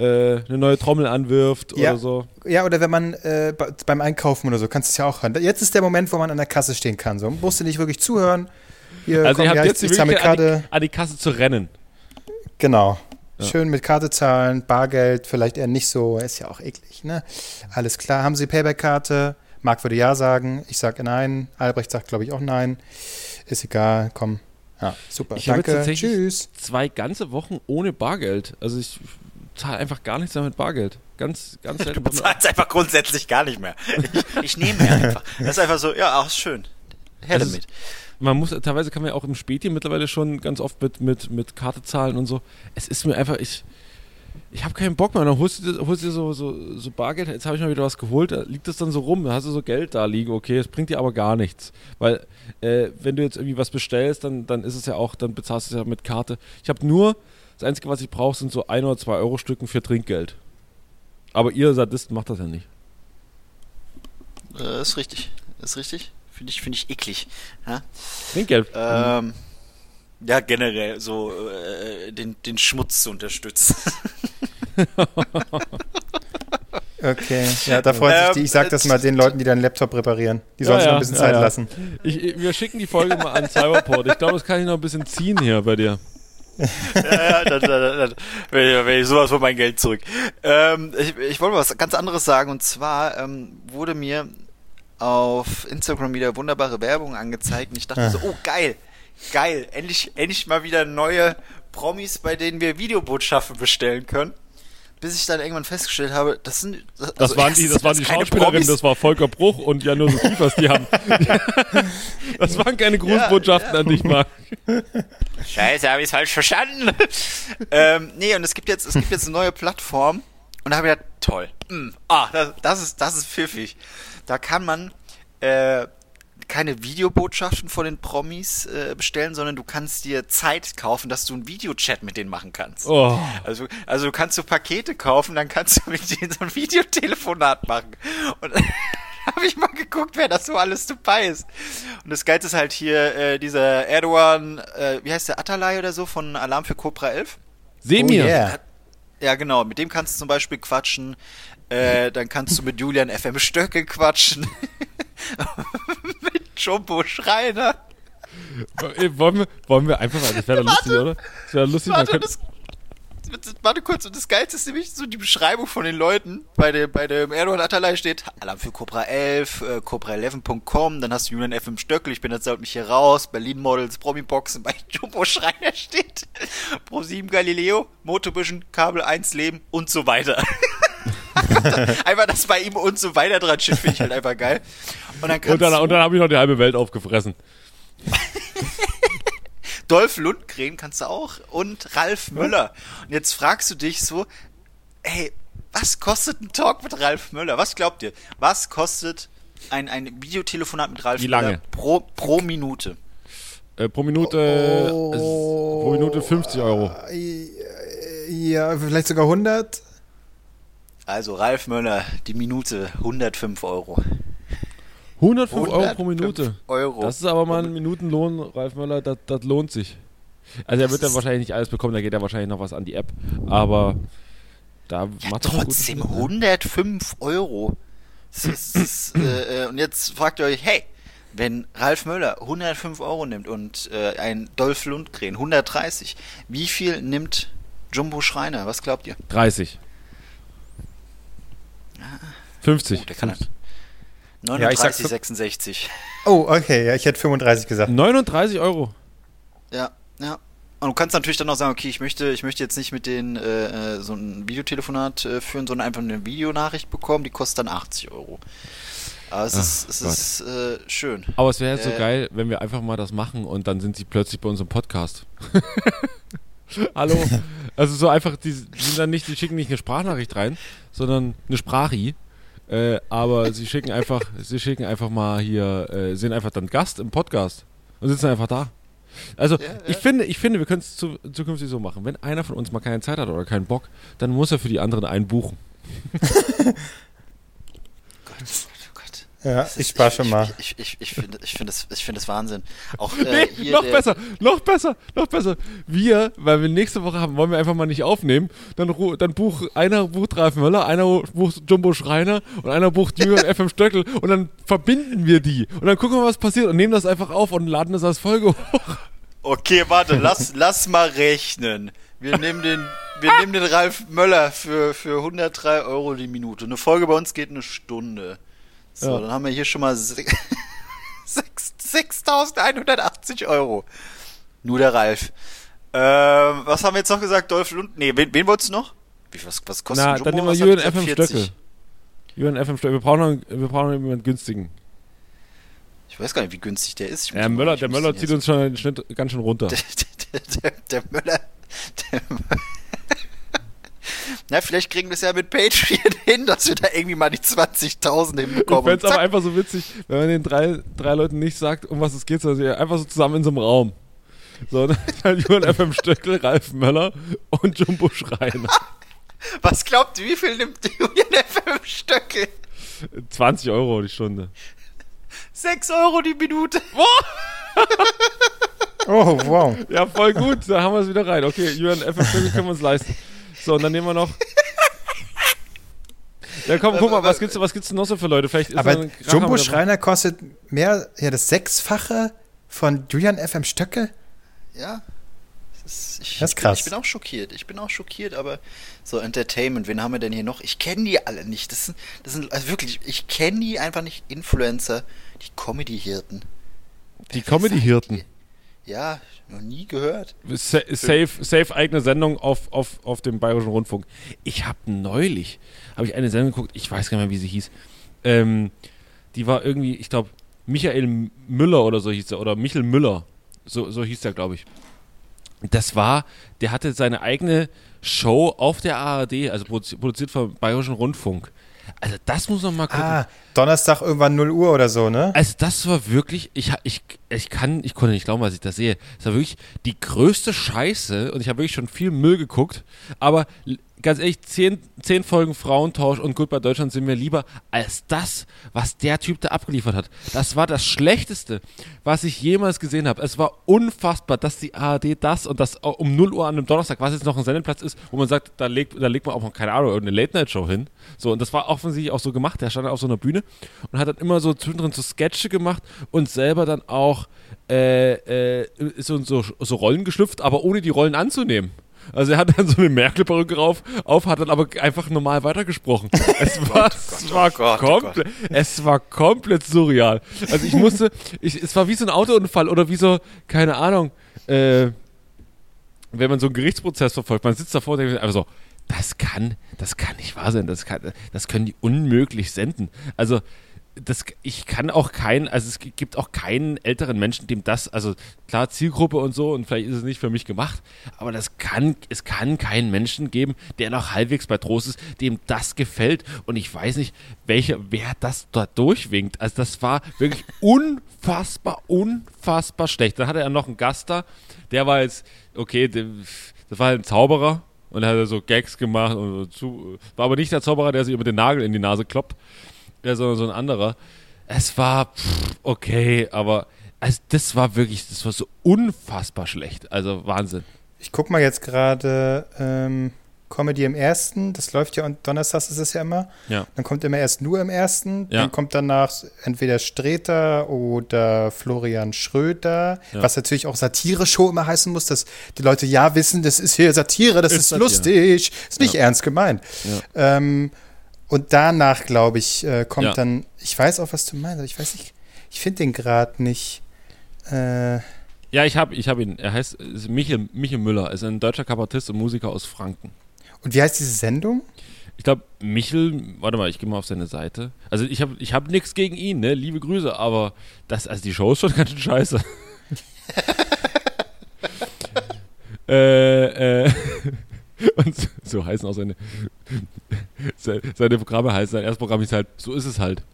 äh, eine neue Trommel anwirft Ja. oder so. Ja, oder wenn man äh, be- beim Einkaufen oder so, kannst du es ja auch hören. Jetzt ist der Moment, wo man an der Kasse stehen kann. So musst du nicht wirklich zuhören. Hier, Also komm, ihr habt ja, jetzt die ich, mit Möglichkeit, an Karte. die, an die Kasse zu rennen. Genau. Ja. Schön mit Karte zahlen, Bargeld, vielleicht eher nicht so, ist ja auch eklig, ne? Alles klar. Haben Sie Payback-Karte? Marc würde ja sagen, ich sage nein. Albrecht sagt, glaube ich, auch nein. Ist egal, komm. Ja, super. Ich habe Danke. tatsächlich Tschüss. zwei ganze Wochen ohne Bargeld. Also ich zahle einfach gar nichts mehr mit Bargeld. Ganz, ganz Du bezahlst einfach grundsätzlich gar nicht mehr. Ich, ich nehme mir einfach. Das ist einfach so, ja, ach, ist schön. Her Also damit. Man muss, teilweise kann man ja auch im Späti mittlerweile schon ganz oft mit, mit, mit Karte zahlen und so. Es ist mir einfach, ich, ich habe keinen Bock mehr. Dann holst du, dir- holst du so, so, so Bargeld, jetzt habe ich mal wieder was geholt, da liegt das dann so rum, da hast du so Geld da liegen, okay, es bringt dir aber gar nichts. Weil, äh, wenn du jetzt irgendwie was bestellst, dann, dann ist es ja auch, dann bezahlst du es ja mit Karte. Ich habe nur, das Einzige, was ich brauche, sind so ein oder zwei Euro Stücken für Trinkgeld. Aber ihr Sadisten macht das ja nicht. Äh, ist richtig. Ist richtig. Finde ich, finde ich eklig. Ja? Trinkgeld. Ähm, ja, generell so äh, den, den Schmutz zu unterstützen. Okay, ja, da freut sich Ähm, die. Ich sag das mal den Leuten, die deinen Laptop reparieren. Die sollen Ja, sich noch ein bisschen ja, Zeit ja. lassen. Ich, ich, wir schicken die Folge mal an Cyberport. Ich glaube, das kann ich noch ein bisschen ziehen hier bei dir. Ja, ja, dann, will ich, sowas von mein Geld zurück. Ähm, ich, ich wollte was ganz anderes sagen und zwar ähm, wurde mir auf Instagram wieder wunderbare Werbung angezeigt und ich dachte Ah. so, oh geil, geil, endlich, endlich mal wieder neue Promis, bei denen wir Videobotschaften bestellen können. Bis ich dann irgendwann festgestellt habe, das sind Das also waren die, das waren die Schauspielerinnen, Promis. das war Volker Bruch und Janus Kiefers, die haben. das waren keine Grußbotschaften an dich, Marc. Scheiße, habe ich es falsch verstanden. ähm, nee, und es gibt jetzt, es gibt jetzt eine neue Plattform und da habe ich gedacht, toll. Mm, ah, das, das ist, das ist pfiffig. Da kann man äh, keine Videobotschaften von den Promis äh, bestellen, sondern du kannst dir Zeit kaufen, dass du einen Videochat mit denen machen kannst. Oh. Also, also du kannst so Pakete kaufen, dann kannst du mit denen so ein Videotelefonat machen. Und habe ich mal geguckt, wer das so alles dabei ist. Und das Geilste ist halt hier äh, dieser Erdogan, äh, wie heißt der, Atalay oder so von Alarm für Cobra 11. Seh Oh yeah. Ja, genau, mit dem kannst du zum Beispiel quatschen. Äh, dann kannst du mit Julian FM Stöcke quatschen. Jumbo Schreiner. Wollen wir, wollen wir einfach mal, das wäre doch lustig, oder? Das wäre lustig, man Warte, könnte, das, das- warte kurz, und das Geilste ist nämlich so die Beschreibung von den Leuten. Bei dem, bei dem Erdogan Atalay steht Alarm für Cobra 11, äh, Cobra11.com, dann hast du Julian FM Stöckel, ich bin jetzt halt mich hier raus, Berlin Models, Promi-Boxen, bei Jumbo Schreiner steht Pro7 Galileo, Motorbüschen, Kabel 1 Leben und so weiter. einfach, dass bei ihm und so weiter dran steht, finde ich halt einfach geil. Und dann und dann, du und dann habe ich noch die halbe Welt aufgefressen. Dolph Lundgren kannst du auch und Ralf Müller. Und jetzt fragst du dich so, hey, was kostet ein Talk mit Ralf Müller? Was glaubt ihr? Was kostet ein, ein Videotelefonat mit Ralf Wie lange? Müller pro, pro Minute? Äh, pro Minute, äh, pro Minute 50 Euro. Ja, vielleicht sogar 100. Also Ralf Müller, die Minute 105 Euro. 105 Euro pro 105 Minute. Euro. Das ist aber mal ein Minutenlohn, Ralf Möller, das, das lohnt sich. Also er wird ist- wahrscheinlich nicht alles bekommen, da geht ja wahrscheinlich noch was an die App. Aber da Ja, macht er trotzdem gutes- 105 Euro. Das ist, das ist, äh, äh, und jetzt fragt ihr euch, hey, wenn Ralf Möller 105 Euro nimmt und äh, ein Dolph Lundgren 130, wie viel nimmt Jumbo Schreiner? Was glaubt ihr? 30. 50. Oh, der kann 50. Ja, ich sag 39, 66. Oh, okay, ja, ich hätte 35 gesagt. 39 Euro. Ja, ja. Und du kannst natürlich dann auch sagen, okay, ich möchte, ich möchte jetzt nicht mit denen äh, äh, so ein Videotelefonat äh, führen, sondern einfach eine Videonachricht bekommen, die kostet dann 80 Euro. Aber es Ach, ist, es ist äh, schön. Aber es wäre jetzt so Äh. geil, wenn wir einfach mal das machen und dann sind sie plötzlich bei uns im Podcast. Hallo. Also so einfach, die sind dann nicht, die schicken nicht eine Sprachnachricht rein, sondern eine Sprachi. Äh, aber sie schicken einfach, sie schicken einfach mal hier, äh, sind einfach dann Gast im Podcast und sitzen einfach da. Also Ja, ich ja. finde, ich finde, wir können es zu, zukünftig so machen. Wenn einer von uns mal keine Zeit hat oder keinen Bock, dann muss er für die anderen einbuchen. Gott, oh Gott. Ja, Das ich ist- spar schon mal. Ich, ich, ich, ich finde ich finde das, ich finde das Wahnsinn. Auch Nee, äh, hier noch besser, noch besser, noch besser. Wir, weil wir nächste Woche haben, wollen wir einfach mal nicht aufnehmen. Dann, dann buch, einer bucht Ralf Möller, einer bucht Jumbo Schreiner und einer bucht Julian FM Stöckel und dann verbinden wir die. Und dann gucken wir, was passiert und nehmen das einfach auf und laden das als Folge hoch. Okay, warte, lass, lass mal rechnen. Wir nehmen den, wir nehmen den Ralf Möller für, für 103 Euro die Minute. Eine Folge bei uns geht eine Stunde. So, Ja. dann haben wir hier schon mal se- sechs- 6.180 Euro. Nur der Ralf. Ähm, was haben wir jetzt noch gesagt? Dolph Lund? Nee, wen, wen wolltest du noch? Wie, was, was kostet Na, Jumbo? dann nehmen wir hat- FM 40? Stöckel. Julian FM Stöckel. Wir brauchen noch, wir brauchen noch jemanden günstigen. Ich weiß gar nicht, wie günstig der ist. Mal- Möller, der Möller zieht uns schon den Schnitt ganz schön runter. der, der, der, der Möller. Der Möller. Na, vielleicht kriegen wir es ja mit Patreon hin, dass wir da irgendwie mal die 20.000 Ich hinbekommen. fände es aber einfach so witzig, wenn man den drei, drei Leuten nicht sagt, um was es geht, sondern sie einfach so zusammen in so einem Raum. So, dann Julian FM Stöckel, Ralf Möller und Jumbo Schreiner. was glaubt ihr, wie viel nimmt Julian FM Stöckel? 20 Euro die Stunde. 6 Euro die Minute. Oh, wow. Ja, voll gut, da haben wir es wieder rein. Okay, Julian FM Stöckel können wir uns leisten. So, und dann nehmen wir noch. Ja, komm, guck mal, was gibt's, was gibt's denn noch so für Leute? Vielleicht ist Aber Jumbo. Schreiner kostet mehr, ja, das Sechsfache von Julian FM Stöckel? Ja. Das ist, ich, Das ist ich bin- krass. Ich bin auch schockiert. Ich bin auch schockiert, aber so Entertainment, wen haben wir denn hier noch? Ich kenne die alle nicht. Das sind, das sind also wirklich, ich kenne die einfach nicht. Influencer, die Comedy-Hirten. Die Comedy-Hirten. Ja, noch nie gehört. Sa- Safe, safe eigene Sendung auf, auf, auf dem Bayerischen Rundfunk. Ich habe neulich, habe ich eine Sendung geguckt, ich weiß gar nicht mehr, wie sie hieß. Ähm, die war irgendwie, ich glaube, Michael Müller oder so hieß er, oder Michel Müller, so, so hieß der, glaube ich. Das war, der hatte seine eigene Show auf der ARD, also produzi- produziert vom Bayerischen Rundfunk. Also das muss man mal gucken. Ah, Donnerstag irgendwann 0 Uhr oder so, ne? Also das war wirklich, ich, ich, ich kann, ich konnte nicht glauben, was ich da sehe. Das war wirklich die größte Scheiße und ich habe wirklich schon viel Müll geguckt. Aber ganz ehrlich, zehn, zehn Folgen Frauentausch und Goodbye Deutschland sind mir lieber als das, was der Typ da abgeliefert hat. Das war das Schlechteste, was ich jemals gesehen habe. Es war unfassbar, dass die ARD das und das um 0 Uhr an einem Donnerstag, was jetzt noch ein Sendeplatz ist, wo man sagt, da legt, da legt man auch, keine Ahnung, irgendeine Late-Night-Show hin. So, und das war offensichtlich auch so gemacht. Der stand auf so einer Bühne und hat dann immer so zwischendrin so Sketche gemacht und selber dann auch äh, äh, so, so, so Rollen geschlüpft, aber ohne die Rollen anzunehmen. Also er hat dann so eine Merkel-Perücke rauf, auf, hat dann aber einfach normal weitergesprochen. Es war, es oh war Gott, oh komplett, es war komplett surreal. Also ich musste, ich, es war wie so ein Autounfall oder wie so, keine Ahnung, äh, wenn man so einen Gerichtsprozess verfolgt, man sitzt davor und denkt einfach so, das kann, das kann nicht wahr sein, das, kann, das können die unmöglich senden. Also das, ich kann auch keinen, also es gibt auch keinen älteren Menschen, dem das, also klar Zielgruppe und so und vielleicht ist es nicht für mich gemacht, aber das kann, es kann keinen Menschen geben, der noch halbwegs bei Trost ist, dem das gefällt und ich weiß nicht, welcher, wer das da durchwinkt. Also das war wirklich unfassbar, unfassbar schlecht. Dann hatte er noch einen Gast da, der war jetzt, okay, das war ein Zauberer und er hat so Gags gemacht und zu, war aber nicht der Zauberer, der sich über den Nagel in die Nase kloppt ja, sondern so ein anderer. Es war pff, okay, aber also das war wirklich, das war so unfassbar schlecht. Also Wahnsinn. Ich guck mal jetzt gerade ähm, Comedy im ersten, das läuft ja und donnerstags ist es ja immer. Ja. Dann kommt immer erst nur im ersten, Ja. dann kommt danach entweder Streter oder Florian Schröder, Ja. was natürlich auch Satire-Show immer heißen muss, dass die Leute ja wissen, das ist hier Satire, das Ist ist, Satire. lustig, ist nicht ernst gemeint. Ähm, und danach, glaube ich, äh, kommt Ja. dann, ich weiß auch, was du meinst, aber ich weiß nicht, ich finde den gerade nicht. Äh, Ja, ich habe ich hab ihn. Er heißt ist Michel, Michel Müller, ist ein deutscher Kabarettist und Musiker aus Franken. Und wie heißt diese Sendung? Ich glaube, Michel, warte mal, ich gehe mal auf seine Seite. Also ich habe ich hab nichts gegen ihn, ne? Liebe Grüße, aber das, also die Show ist schon ganz schön scheiße. äh, äh, und so heißen auch seine, seine Programme heißen, sein erstes Programm ist halt, so ist es halt.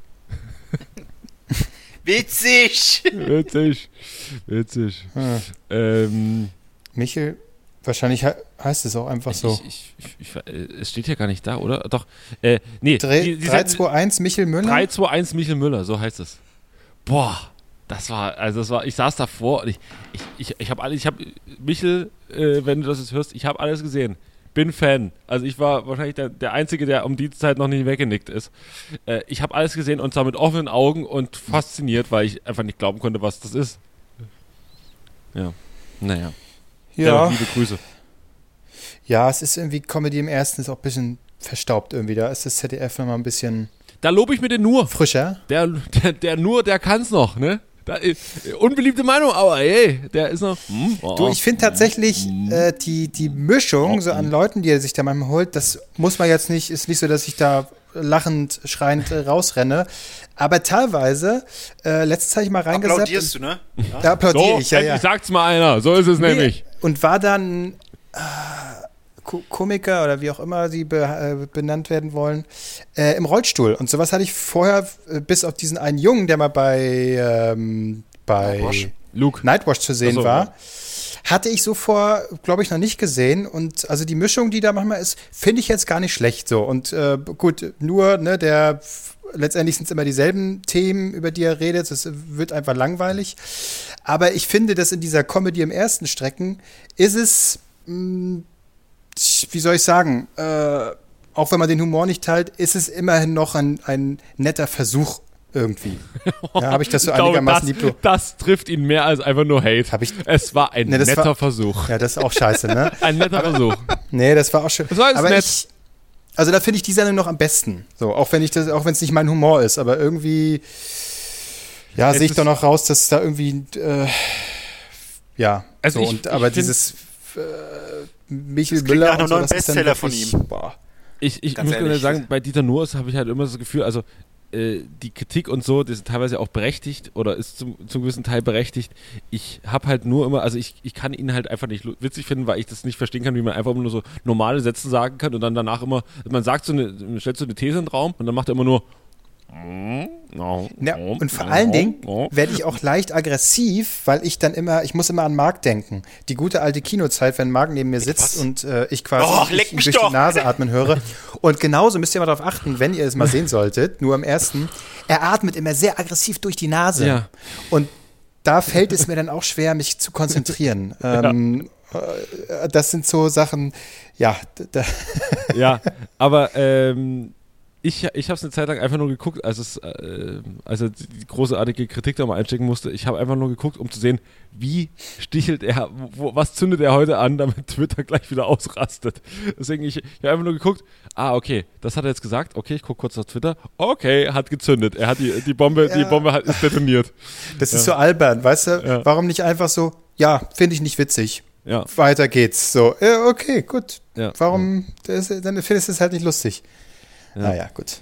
Witzig! Witzig. Witzig. Ah. Ähm, Michel, wahrscheinlich he heißt es auch einfach so. ich, ich, ich, ich, äh, es steht ja gar nicht da, oder? Doch. Äh, nee. Drei- die- die- 321 Michel Müller? 321 Michel Müller, so heißt es. Boah, das war, also das war, ich saß davor und ich, ich, ich, ich habe alles, ich habe, Michel, äh, wenn du das jetzt hörst, ich habe alles gesehen. Bin Fan. Also ich war wahrscheinlich der, der Einzige, der um die Zeit noch nicht weggenickt ist. Äh, ich habe alles gesehen und zwar mit offenen Augen und fasziniert, weil ich einfach nicht glauben konnte, was das ist. Ja. Naja. ja. Liebe Grüße. ja, es ist irgendwie Comedy im ersten, ist auch ein bisschen verstaubt irgendwie. Da ist das ZDF nochmal ein bisschen Da lobe ich mir den nur. frischer. Der, der, der nur, der kann's noch, ne? Da, äh, unbeliebte Meinung, aber ey, der ist noch. Hm, oh, Du, ich finde tatsächlich äh, die, die Mischung so an Leuten, die er sich da manchmal holt, das muss man jetzt nicht, ist nicht so, dass ich da lachend, schreiend äh, rausrenne. Aber teilweise, äh, letztes habe ich mal reingesappt. Applaudierst du, ne? und- Da applaudiere so, ich, ja, ja. sagt's mal einer. So ist es nämlich. Und war dann äh, Komiker oder wie auch immer sie be äh, benannt werden wollen, äh, im Rollstuhl. Und sowas hatte ich vorher, äh, bis auf diesen einen Jungen, der mal bei, ähm, bei Nightwash. Luke. Nightwatch zu sehen so, war. ja. Hatte ich so vor, glaube ich, noch nicht gesehen. Und also die Mischung, die da manchmal ist, finde ich jetzt gar nicht schlecht so. Und äh, gut, nur, ne, der letztendlich sind es immer dieselben Themen, über die er redet. Es wird einfach langweilig. Aber ich finde, dass in dieser Comedy im ersten Strecken ist es, mh, wie soll ich sagen, äh, auch wenn man den Humor nicht teilt, ist es immerhin noch ein, ein netter Versuch irgendwie. Ja, habe ich das so Ich glaube, einigermaßen das, lieb. das trifft ihn mehr als einfach nur Hate. Hab ich- es war ein Ne, netter war- Versuch. Ja, das ist auch scheiße, ne? Ein netter Versuch. Nee, das war auch schön. Das war jetzt aber nett. ich, also da finde ich die Sendung noch am besten. So, auch wenn ich das, auch wenn es nicht mein Humor ist, aber irgendwie, ja, sehe ich doch noch raus, dass da irgendwie, äh, ja, Also so, ich- und, aber dieses äh, Michel Das Müller nach einem und so, neuen das ist dann Bestseller von ihm. Boah. Ich, ich Ganz muss ehrlich. sagen, bei Dieter Nuhr habe ich halt immer das Gefühl, also äh, die Kritik und so, das ist teilweise auch berechtigt oder ist zum, zum gewissen Teil berechtigt. Ich habe halt nur immer, also ich, ich kann ihn halt einfach nicht witzig finden, weil ich das nicht verstehen kann, wie man einfach immer nur so normale Sätze sagen kann und dann danach immer, man sagt so eine, man stellt so eine These in den Raum und dann macht er immer nur Ja, und vor allen Dingen werde ich auch leicht aggressiv, weil ich dann immer, ich muss immer an Marc denken. Die gute alte Kinozeit, wenn Marc neben mir sitzt was? und äh, ich quasi Och, ich durch doch. die Nase atmen höre. Und genauso müsst ihr mal darauf achten, wenn ihr es mal sehen solltet, nur im ersten, er atmet immer sehr aggressiv durch die Nase. Ja. Und da fällt es mir dann auch schwer, mich zu konzentrieren. Ähm, äh, das sind so Sachen, ja, Ja, aber ähm, ich, ich habe es eine Zeit lang einfach nur geguckt, als es, äh, als er die großartige Kritik da mal einstecken musste. Ich habe einfach nur geguckt, um zu sehen, wie stichelt er, wo, was zündet er heute an, damit Twitter gleich wieder ausrastet. Deswegen, ich, ich habe einfach nur geguckt, ah, okay, das hat er jetzt gesagt, okay, ich gucke kurz auf Twitter, okay, hat gezündet. Er hat die, die Bombe, die Ja. Bombe hat, ist detoniert. das ist so albern, weißt du? Ja. Warum nicht einfach so, ja, finde ich nicht witzig. Ja, Weiter geht's. So, ja, okay, gut. ja. Warum? Das, dann findest du es halt nicht lustig. Ja. Naja, gut.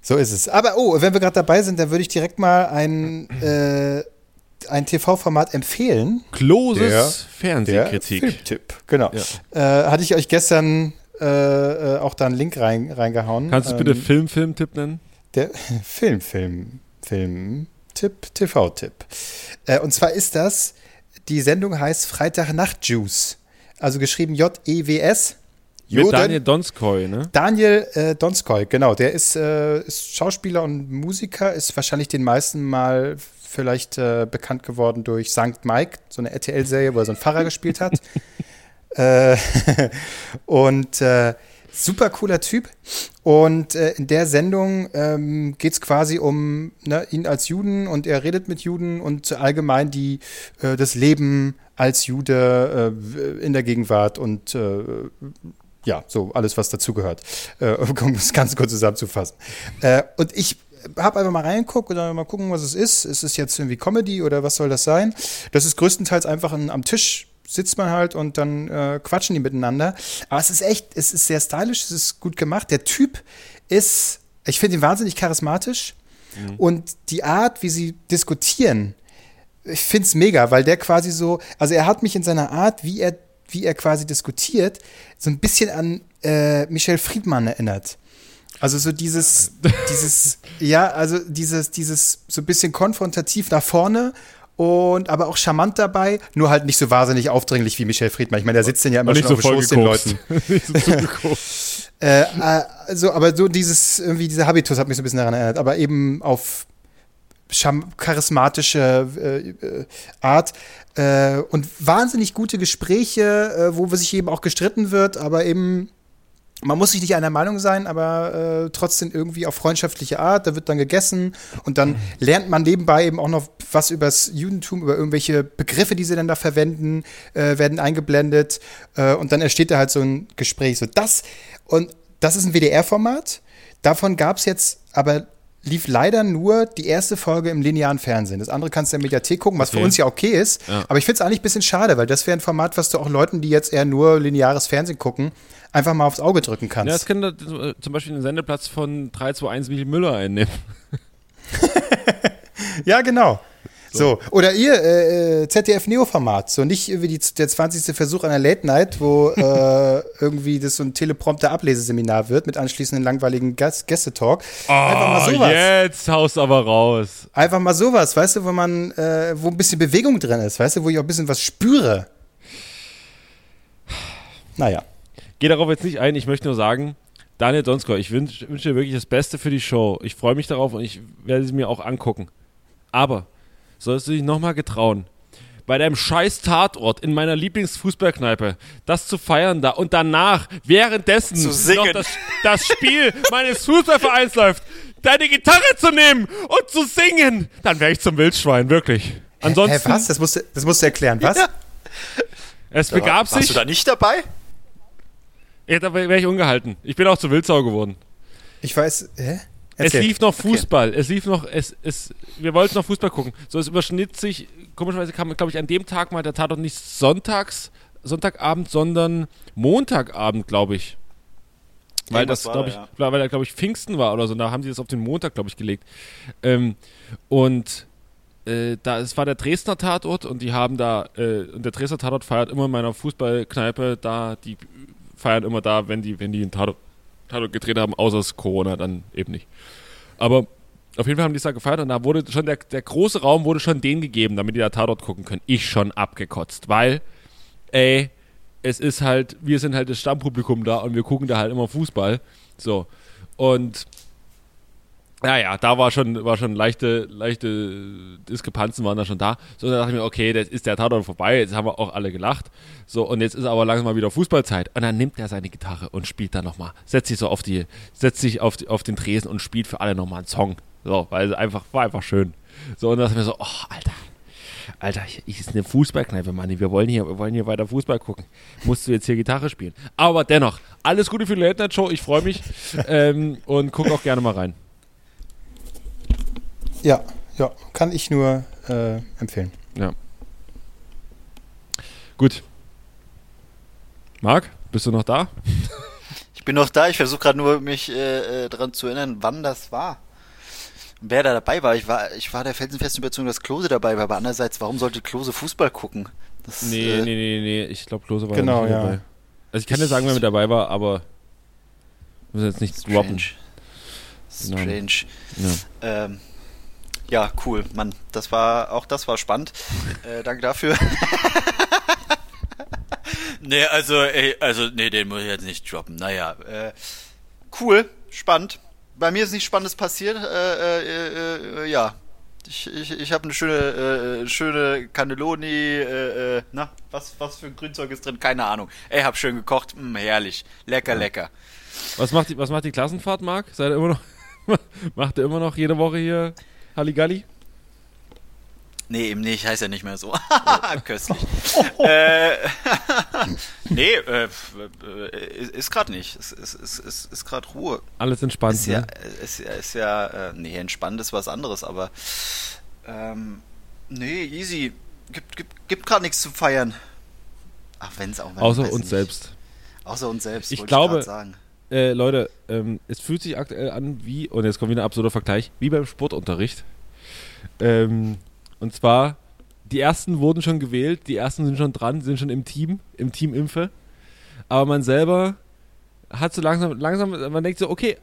So ist es. Aber oh, wenn wir gerade dabei sind, dann würde ich direkt mal ein, äh, ein TV-Format empfehlen. Kloses Der- Fernsehkritik. Filmtipp, genau. Ja. Äh, hatte ich euch gestern äh, äh, auch da einen Link rein, reingehauen. Kannst du Ähm, bitte Film-Film-Tipp nennen? Der Film, Film, Film, Tipp, TV-Tipp. Äh, und zwar ist das, die Sendung heißt Freitagnacht-Juice. Also geschrieben J-E-W-S. Mit Joden- Daniel Donskoy, ne? Daniel äh, Donskoy, genau. Der ist, äh, ist Schauspieler und Musiker, ist wahrscheinlich den meisten mal vielleicht äh, bekannt geworden durch St. Mike, so eine RTL-Serie, wo er so einen Pfarrer gespielt hat. äh, und äh, super cooler Typ. Und äh, in der Sendung ähm, geht es quasi um ne, ihn als Juden und er redet mit Juden und allgemein die, äh, das Leben als Jude äh, in der Gegenwart und äh, ja, so alles, was dazugehört, äh, um es ganz kurz zusammenzufassen. Äh, und ich habe einfach mal reingeguckt und dann mal gucken, was es ist. Ist es jetzt irgendwie Comedy oder was soll das sein? Das ist größtenteils einfach ein, am Tisch sitzt man halt und dann äh, quatschen die miteinander. Aber es ist echt, es ist sehr stylisch, es ist gut gemacht. Der Typ ist, ich finde ihn wahnsinnig charismatisch mhm. und die Art, wie sie diskutieren, ich finde es mega, weil der quasi so, also er hat mich in seiner Art, wie er, wie er quasi diskutiert, so ein bisschen an äh, Michel Friedmann erinnert. Also so dieses, dieses, ja, also dieses, dieses so ein bisschen konfrontativ nach vorne und aber auch charmant dabei, nur halt nicht so wahnsinnig aufdringlich wie Michel Friedmann. Ich meine, der sitzt denn ja immer schon so auf dem Schoß den Leuten. äh, also, aber so dieses, irgendwie dieser Habitus hat mich so ein bisschen daran erinnert, aber eben auf charismatische äh, äh, Art äh, und wahnsinnig gute Gespräche, äh, wo sich eben auch gestritten wird, aber eben man muss sich nicht einer Meinung sein, aber äh, trotzdem irgendwie auf freundschaftliche Art. Da wird dann gegessen und dann lernt man nebenbei eben auch noch was über das Judentum, über irgendwelche Begriffe, die sie dann da verwenden, äh, werden eingeblendet und dann entsteht da halt so ein Gespräch. So das und das ist ein WDR-Format. Davon gab es jetzt aber lief leider nur die erste Folge im linearen Fernsehen. Das andere kannst du in der Mediathek gucken, was okay. für uns ja okay ist. Ja. Aber ich finde es eigentlich ein bisschen schade, weil das wäre ein Format, was du auch Leuten, die jetzt eher nur lineares Fernsehen gucken, einfach mal aufs Auge drücken kannst. Ja, das könnte zum Beispiel den Sendeplatz von 321 Michel Müller einnehmen. ja, genau. So. Oder ihr äh, äh ZDF-Neo-Format, so nicht irgendwie die, der 20. Versuch einer Late Night, wo äh, irgendwie das so ein Teleprompter-Ableseseminar wird mit anschließenden langweiligen Gästetalk. Oh, Einfach mal sowas. Jetzt haust aber raus. Einfach mal sowas, weißt du, wo man, äh, wo ein bisschen Bewegung drin ist, weißt du, wo ich auch ein bisschen was spüre. Naja. Gehe darauf jetzt nicht ein, ich möchte nur sagen, Daniel Donskoy, ich wünsche wünsch dir wirklich das Beste für die Show. Ich freue mich darauf und ich werde sie mir auch angucken. Aber sollst du dich nochmal getrauen, bei deinem scheiß Tatort in meiner Lieblingsfußballkneipe das zu feiern da und danach, währenddessen noch das, das Spiel meines Fußballvereins läuft, deine Gitarre zu nehmen und zu singen, dann wäre ich zum Wildschwein, wirklich. Ansonsten. Hä, was? Das musst, du, das musst du erklären, was? Ja. Es begab sich. Warst du da nicht dabei? Ja, da wäre ich ungehalten. Ich bin auch zu Wildsau geworden. Ich weiß, hä? Erzähl. Es lief noch Fußball. Okay. Es lief noch, es, es, wir wollten noch Fußball gucken. So, es überschnitt sich, komischerweise kam, glaube ich, an dem Tag mal der Tatort nicht sonntags, Sonntagabend, sondern Montagabend, glaube ich. Weil das, glaube ich, ja. weil da, glaube ich, Pfingsten war oder so. Da haben sie das auf den Montag, glaube ich, gelegt. Ähm, und äh, da, es war der Dresdner Tatort und die haben da, äh, und der Dresdner Tatort feiert immer in meiner Fußballkneipe da, die feiern immer da, wenn die, wenn die einen Tatort Tatort gedreht haben, außer es Corona dann eben nicht. Aber auf jeden Fall haben die es da gefeiert und da wurde schon der, der große Raum wurde schon denen gegeben, damit die da Tatort gucken können. Ich schon abgekotzt, weil, ey, es ist halt, wir sind halt das Stammpublikum da und wir gucken da halt immer Fußball. So. Und ja, ja, da war schon, war schon leichte, leichte Diskrepanzen waren da schon da. So, dann dachte ich mir, okay, jetzt ist der Tatort vorbei, jetzt haben wir auch alle gelacht. So, und jetzt ist aber langsam mal wieder Fußballzeit. Und dann nimmt er seine Gitarre und spielt da nochmal. Setzt sich so auf die, setzt sich auf, die, auf den Tresen und spielt für alle nochmal einen Song. So, weil es einfach, war einfach schön. So, und dann dachte ich mir so, oh, Alter. Alter, ich ist eine Fußballkneipe, Mann. Wir wollen hier, wir wollen hier weiter Fußball gucken. Musst du jetzt hier Gitarre spielen. Aber dennoch, alles Gute für die Late Night Show. Ich freue mich ähm, und gucke auch gerne mal rein. Ja, ja, kann ich nur äh, empfehlen. Ja. Gut. Marc, bist du noch da? Ich bin noch da. Ich versuche gerade nur, mich äh, äh, daran zu erinnern, wann das war. Wer da dabei war. Ich war, ich war der felsenfesten Überzeugung, dass Klose dabei war. Aber andererseits, warum sollte Klose Fußball gucken? Das, nee, äh, nee, nee, nee. Ich glaube, Klose war genau, nicht ja. dabei. Also ich kann dir sagen, wer mit dabei war, aber müssen jetzt nicht Strange. droppen. Strange. Genau. Ja. Ähm, ja, cool, Mann. Das war, auch das war spannend. Äh, danke dafür. nee, also, ey, also, nee, den muss ich jetzt nicht droppen. Naja, äh, cool, spannend. Bei mir ist nichts Spannendes passiert. Äh, äh, äh, ja, ich, ich, ich habe eine schöne, äh, schöne Cannelloni, äh, äh, na, was, was für ein Grünzeug ist drin? Keine Ahnung. Ey, hab schön gekocht, mh, herrlich. Lecker, ja. lecker. Was macht die, was macht die Klassenfahrt, Marc? Seid ihr immer noch, macht ihr immer noch jede Woche hier Halligalli? Nee, eben nicht, heißt ja nicht mehr so. Köstlich. äh, Nee, äh, äh, ist gerade nicht. Ist, ist, ist, ist gerade Ruhe. Alles entspannt, Ist ja, ne? ist, ja- ist ja, äh, nee, entspannt ist was anderes, aber ähm, nee, easy. Gibt, gibt, gibt gerade nichts zu feiern. Ach, wenn es auch mal Außer uns nicht. selbst. Außer uns selbst. Ich glaube- grad sagen. Äh, Leute, ähm, es fühlt sich aktuell an wie, und jetzt kommt wieder ein absurder Vergleich, wie beim Sportunterricht. Ähm, und zwar, die ersten wurden schon gewählt, die ersten sind schon dran, sind schon im Team, im Team Impfe. Aber man selber hat so langsam, langsam, man denkt so, okay,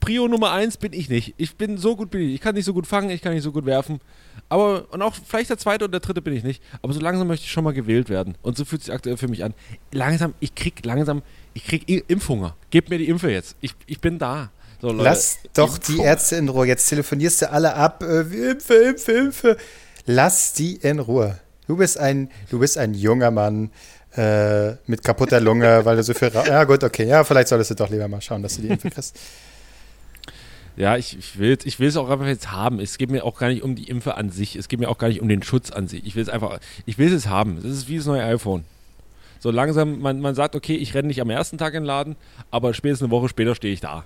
Prio Nummer eins bin ich nicht. Ich bin so gut bin ich. Ich kann nicht so gut fangen, ich kann nicht so gut werfen. Aber, und auch vielleicht der zweite und der dritte bin ich nicht. Aber so langsam möchte ich schon mal gewählt werden. Und so fühlt es sich aktuell für mich an. Langsam, ich krieg langsam, ich krieg Impfhunger. Gebt mir die Impfe jetzt. Ich, ich bin da. So, Leute, Lass doch die Impfhunger. Ärzte in Ruhe. Jetzt telefonierst du alle ab. Äh, Impfe, Impfe, Impfe. Lass die in Ruhe. Du bist ein, du bist ein junger Mann äh, mit kaputter Lunge, weil du so viel. Ra ja, gut, okay. Ja, vielleicht solltest du doch lieber mal schauen, dass du die Impfe kriegst. Ja, ich, ich will es ich will's auch einfach jetzt haben. Es geht mir auch gar nicht um die Impfe an sich. Es geht mir auch gar nicht um den Schutz an sich. Ich will es einfach, ich will es haben. Das ist wie das neue iPhone. So langsam, man, man sagt, okay, ich renne nicht am ersten Tag in den Laden, aber spätestens eine Woche später stehe ich da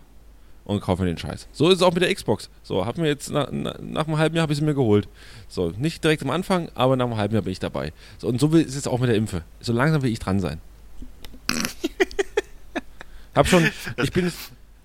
und kaufe mir den Scheiß. So ist es auch mit der Xbox. So, hab mir jetzt nach, nach, nach einem halben Jahr habe ich sie mir geholt. So, nicht direkt am Anfang, aber nach einem halben Jahr bin ich dabei. So, und so will- ist es auch mit der Impfe. So langsam will ich dran sein. hab schon, ich bin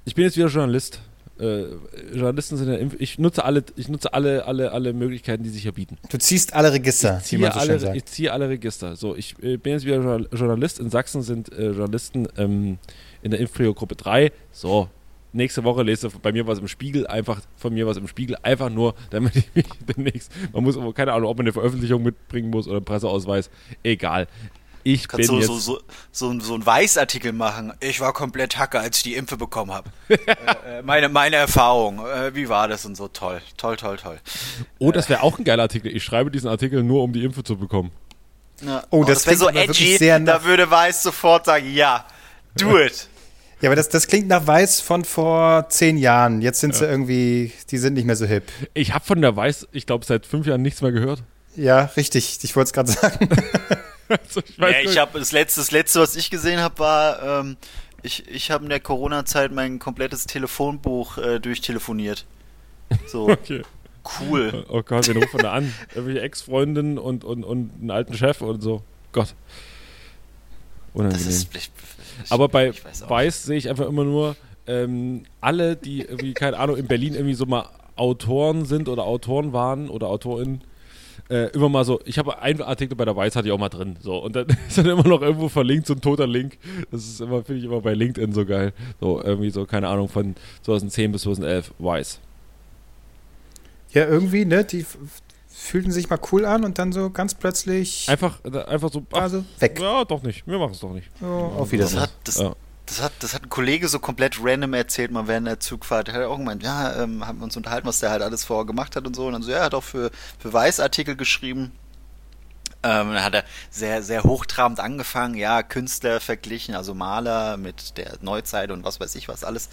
ich bin jetzt wieder Journalist. Äh, Journalisten sind ja ich nutze alle, ich nutze alle, alle, alle Möglichkeiten, die sich hier bieten. Du ziehst alle Register, Ich ziehe, so alle, ich ziehe alle Register. So, ich äh, bin jetzt wieder Journal- Journalist. In Sachsen sind äh, Journalisten ähm, in der Impfprio-Gruppe 3. So, nächste Woche lese bei mir was im Spiegel, einfach von mir was im Spiegel, einfach nur, damit ich mich demnächst, man muss, aber keine Ahnung, ob man eine Veröffentlichung mitbringen muss oder einen Presseausweis, egal. Ich bin Kannst du jetzt, so, so, so, ein- so einen Weißartikel machen? Ich war komplett Hacke, als ich die Impfe bekommen habe. äh, äh, meine, meine Erfahrung, äh, wie war das und so toll. Toll, toll, toll. oh, das wäre auch ein geiler Artikel. Ich schreibe diesen Artikel nur, um die Impfe zu bekommen. Ja. Oh, das wäre klingt so aber wirklich edgy, da würde Weiß sofort sagen, ja, do it. Ja, aber das, das klingt nach Weiß von vor zehn Jahren. Jetzt sind sie irgendwie, die sind nicht mehr so hip. Ich habe von der Weiß, ich glaube, seit fünf Jahren nichts mehr gehört. Ja, richtig. Ich wollte es gerade sagen. Also, ich weiß Ja, ich habe das letzte, das letzte, was ich gesehen habe, war, ähm, ich, ich habe in der Corona-Zeit mein komplettes Telefonbuch äh, durchtelefoniert. So, Okay. cool. Oh Gott, wen ruft man da an? Irgendwelche Ex-Freundin und, und, und einen alten Chef und so. Gott. Das Unangenehm. ist, ich, ich, Aber bei Weiß sehe ich einfach immer nur ähm, alle, die irgendwie, keine Ahnung, in Berlin irgendwie so mal Autoren sind oder Autoren waren oder AutorInnen. Äh, immer mal so, ich habe einen Artikel bei der Weiß hatte ich auch mal drin. So, und dann ist dann immer noch irgendwo verlinkt, so ein toter Link. Das ist immer, finde ich immer bei LinkedIn so geil. So, irgendwie so, keine Ahnung, von 2010 bis 2011, Weiß. Ja, irgendwie, ne? Die fühlten sich mal cool an und dann so ganz plötzlich Einfach, einfach so, ach, also weg. ja, doch nicht, wir machen es doch nicht. So, auf Das Wiedersehen. hat, das, Ja. Das, hat, das hat ein Kollege so komplett random erzählt, mal während der Zugfahrt. Der hat auch gemeint, ja, ähm, haben wir uns unterhalten, was der halt alles vorher gemacht hat und so. Und dann so, ja, er hat auch für, für Weiß geschrieben. Ähm, dann hat er sehr, sehr hochtrabend angefangen, ja, Künstler verglichen, also Maler mit der Neuzeit und was weiß ich was alles.